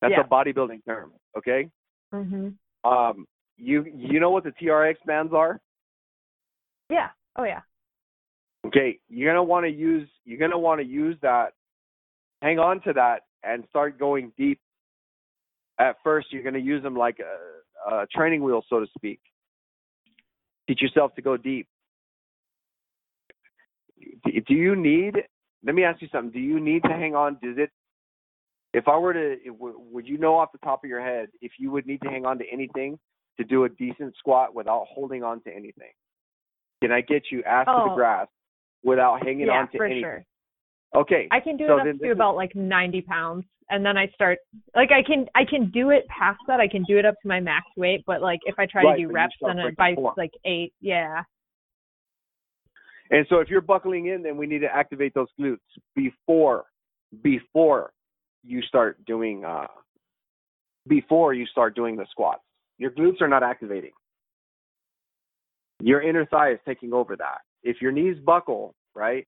That's Yeah. a bodybuilding term. Okay. mhm. Um, you you know what the TRX bands are? Yeah. Oh yeah. Okay, you're gonna want to use you're gonna want to use that. Hang on to that and start going deep. At first, you're gonna use them like a, a training wheel, so to speak. Teach yourself to go deep. Do you need? Let me ask you something. Do you need to hang on? Does it? If I were to, would you know off the top of your head if you would need to hang on to anything to do a decent squat without holding on to anything? Can I get you ass to the Oh. grass without hanging yeah, on to anything. sure. Okay. I can do so it up to about like 90 pounds, and then I start like I can I can do it past that. I can do it up to my max weight, but like if I try Right, to do reps, then it by form. like eight. Yeah. And so if you're buckling in, then we need to activate those glutes before before you start doing uh before you start doing the squats. Your glutes are not activating. Your inner thigh is taking over that. If your knees buckle, right,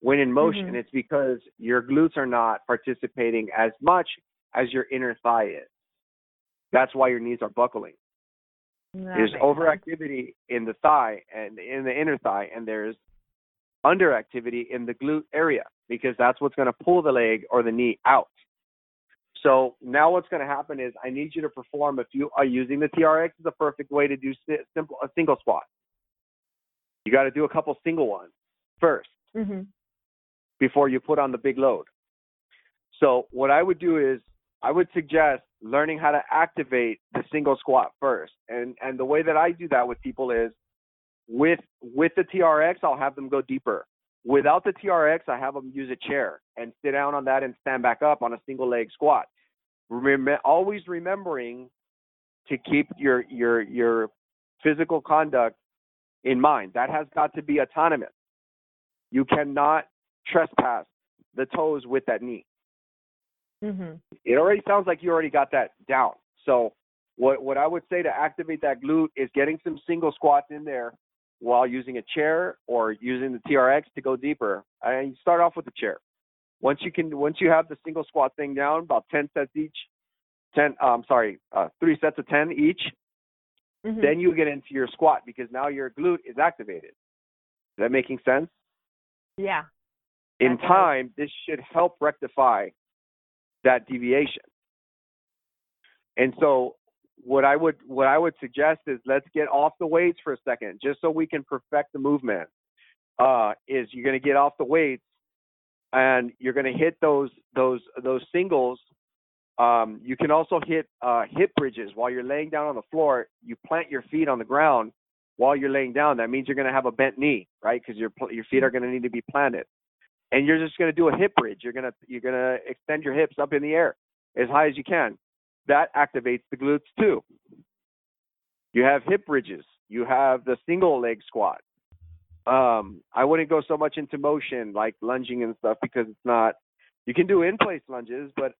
when in motion, Mhm. it's because your glutes are not participating as much as your inner thigh is. That's why your knees are buckling. That there's makes sense. overactivity in the thigh and in the inner thigh, and there's underactivity in the glute area because that's what's going to pull the leg or the knee out. So now what's going to happen is I need you to perform if you are using the TRX is a perfect way to do simple a single squat. You got to do a couple single ones first Mhm. Before you put on the big load. So what I would do is I would suggest learning how to activate the single squat first. And and the way that I do that with people is with with the TRX I'll have them go deeper. Without the TRX I have them use a chair and sit down on that and stand back up on a single leg squat. Remember, always remembering to keep your your your physical conduct in mind. That has got to be autonomous. You cannot trespass the toes with that knee. Mhm. It already sounds like you already got that down. So what what I would say to activate that glute is getting some single squats in there while using a chair or using the TRX to go deeper. And you start off with the chair. Once you can once you have the single squat thing down, about 10 sets each, 10 um sorry, uh, 3 sets of 10 each, Mhm. then you get into your squat because now your glute is activated. Is that making sense? yeah. In time, this should help rectify that deviation. And so what I would what I would suggest is let's get off the weights for a second, just so we can perfect the movement. Uh, is you're going to get off the weights and you're going to hit those those those singles. Um, you can also hit uh, hip bridges while you're laying down on the floor. You plant your feet on the ground while you're laying down. That means you're going to have a bent knee, right? Because your your feet are going to need to be planted and you're just going to do a hip bridge. You're going to you're going to extend your hips up in the air as high as you can. That activates the glutes too. You have hip bridges. You have the single leg squat. Um, I wouldn't go so much into motion like lunging and stuff because it's not. You can do in place lunges, but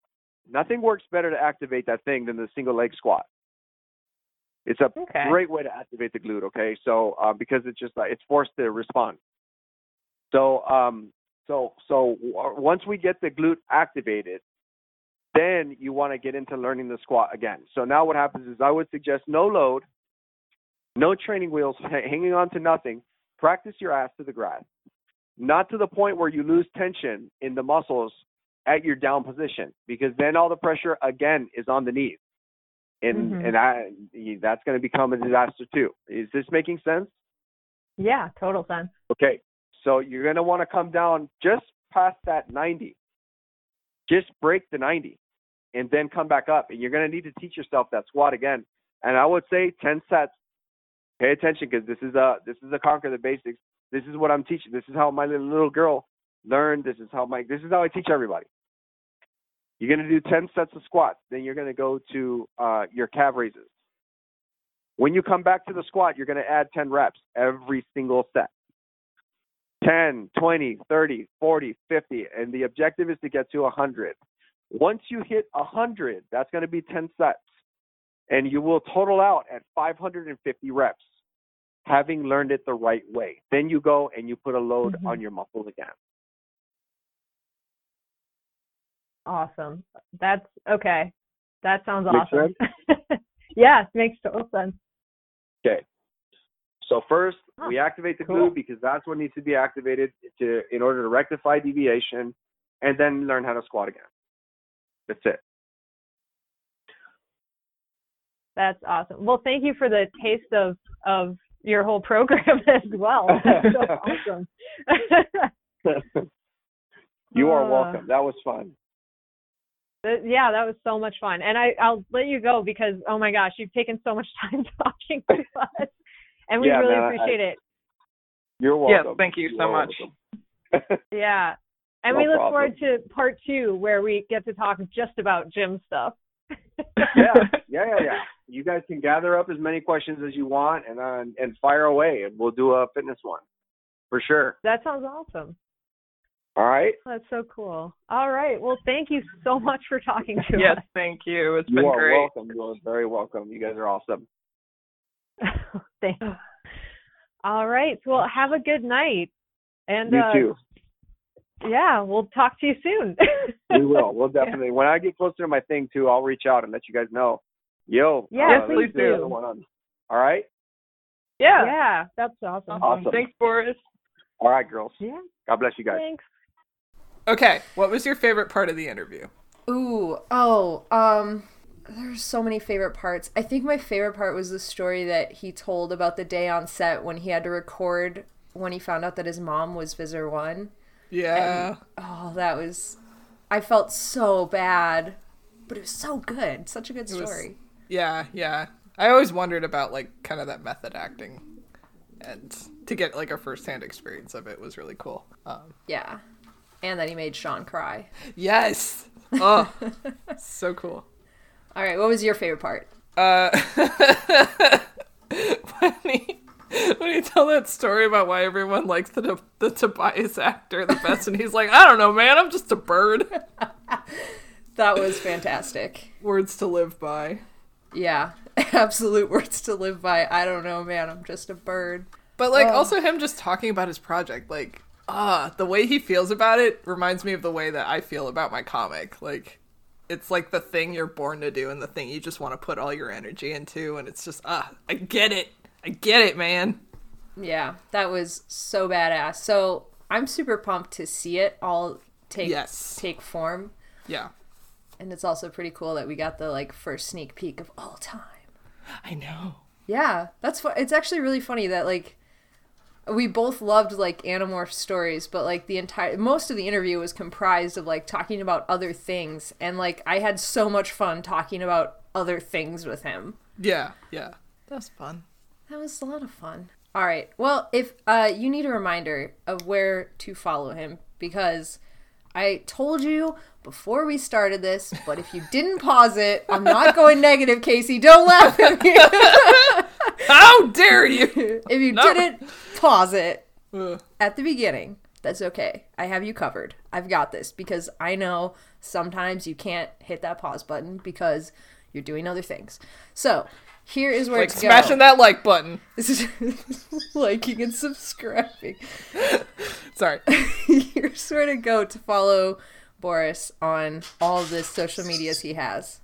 nothing works better to activate that thing than the single leg squat. It's a Okay. great way to activate the glute. Okay, so uh, because it's just like it's forced to respond. So um, so so w- once we get the glute activated, then you want to get into learning the squat again. So now what happens is I would suggest no load, no training wheels, ha- hanging on to nothing. Practice your ass to the grass. Not to the point where you lose tension in the muscles at your down position, because then all the pressure again is on the knees, and Mhm. and I, that's going to become a disaster too. Is this making sense? Yeah, total sense. Okay, so you're going to want to come down just past that 90. Just break the 90 and then come back up. And you're going to need to teach yourself that squat again. And I would say 10 sets. Pay attention because this is a this is a conquer the basics. This is what I'm teaching. This is how my little, girl learned. This is how my this is how I teach everybody. You're going to do 10 sets of squats. Then you're going to go to uh, your calf raises. When you come back to the squat, you're going to add 10 reps every single set. 10, 20, 30, 40, 50, and the objective is to get to 100. Once you hit 100, that's going to be 10 sets, and you will total out at 550 reps, having learned it the right way. Then you go and you put a load Mhm. on your muscles again. Awesome. That's okay. That sounds Makes awesome. yeah, makes total sense. Okay. So first, Oh, we activate the cool. glute because that's what needs to be activated to in order to rectify deviation, and then learn how to squat again. That's it. That's awesome. Well, thank you for the taste of of your whole program as well. That's so awesome. you are Uh, welcome. That was fun. Yeah, that was so much fun. And I I'll let you go because oh my gosh, you've taken so much time talking to us, and we Yeah, really man, I- appreciate it. You're welcome. Yes, thank you so are much. Yeah. And No we look problem. forward to part two where we get to talk just about gym stuff. yeah, yeah, yeah, yeah. You guys can gather up as many questions as you want and uh, and fire away, and we'll do a fitness one for sure. That sounds awesome. All right. That's so cool. All right. Well, thank you so much for talking to us. yes, thank you. It's You been great. You are great. welcome. You are very welcome. You guys are awesome. us. Thanks. All right. Well, have a good night. And You uh, too. yeah, we'll talk to you soon. We will. We'll definitely. When I get closer to my thing too, I'll reach out and let you guys know. Yo. Yeah, uh, please do do. one on. All right. Yeah. yeah, that's awesome. Awesome. Thanks, Boris. All right, girls. Yeah. God bless you guys. Thanks. Okay, what was your favorite part of the interview? Ooh, oh, um, there's so many favorite parts. I think my favorite part was the story that he told about the day on set when he had to record when he found out that his mom was Visitor One. Yeah. Oh, that was. I felt so bad, but it was so good. Such a good was- story. Yeah, yeah. I always wondered about like kind of that method acting, and to get like a first-hand experience of it was really cool. Um, Yeah. And that he made Shawn cry. yes. Oh, so cool. All right, what was your favorite part? Uh, when he when he told that story about why everyone likes the the Tobias actor the best, and he's like, I don't know, man, I'm just a bird. That was fantastic. Words to live by. Yeah. Absolute words to live by. I don't know, man. I'm just a bird. But like Oh. also him just talking about his project, like ah, the way he feels about it reminds me of the way that I feel about my comic. Like it's like the thing you're born to do and the thing you just want to put all your energy into and it's just ah, I get it. I get it, man. Yeah, that was so badass. So I'm super pumped to see it all take Yes. take form. Yeah. And it's also pretty cool that we got the like first sneak peek of all time. I know. Yeah, that's fu- it's actually really funny that like we both loved like Animorph stories, but like the entire most of the interview was comprised of like talking about other things and like I had so much fun talking about other things with him. Yeah, yeah. That's fun. That was a lot of fun. All right. Well, if uh, you need a reminder of where to follow him, because I told you before we started this, but if you didn't pause it, I'm not going negative, Casey. Don't laugh at me. How dare you? if you No. didn't pause it Ugh. at the beginning, that's okay. I have you covered. I've got this because I know sometimes you can't hit that pause button because you're doing other things. So here is where like to smashing go. that like button. This is liking and subscribing. Sorry. Here's where to go to follow Boris on all the social medias he has.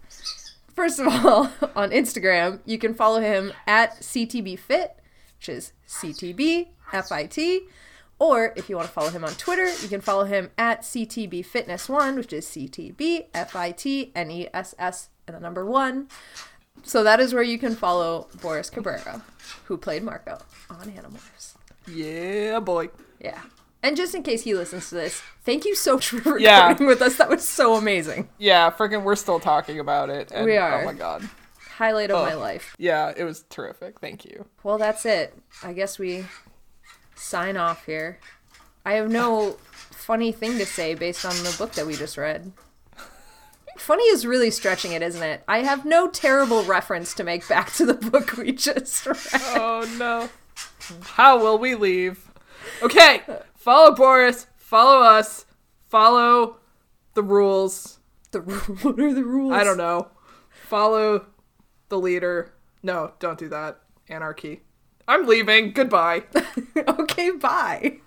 First of all, on Instagram, you can follow him at CTBFit, which is CTBFIT. Or if you want to follow him on Twitter, you can follow him at CTBFitness1, which is CTB CTBFITNESS and the number one. So that is where you can follow Boris Cabrera, who played Marco on Animorphs. Yeah, boy. Yeah. And just in case he listens to this, thank you so much for recording Yeah. with us. That was so amazing. Yeah, freaking we're still talking about it. And, We oh are. Oh my god. Highlight of my Oh. life. Yeah, it was terrific. Thank you. Well, that's it. I guess we sign off here. I have no funny thing to say based on the book that we just read. Funny is really stretching it, isn't it? I have no terrible reference to make back to the book we just read. Oh no. How will we leave? Okay, follow Boris, follow us, follow the rules. The, what are the rules? I don't know. Follow the leader. No, don't do that. Anarchy. I'm leaving. Goodbye. okay, bye.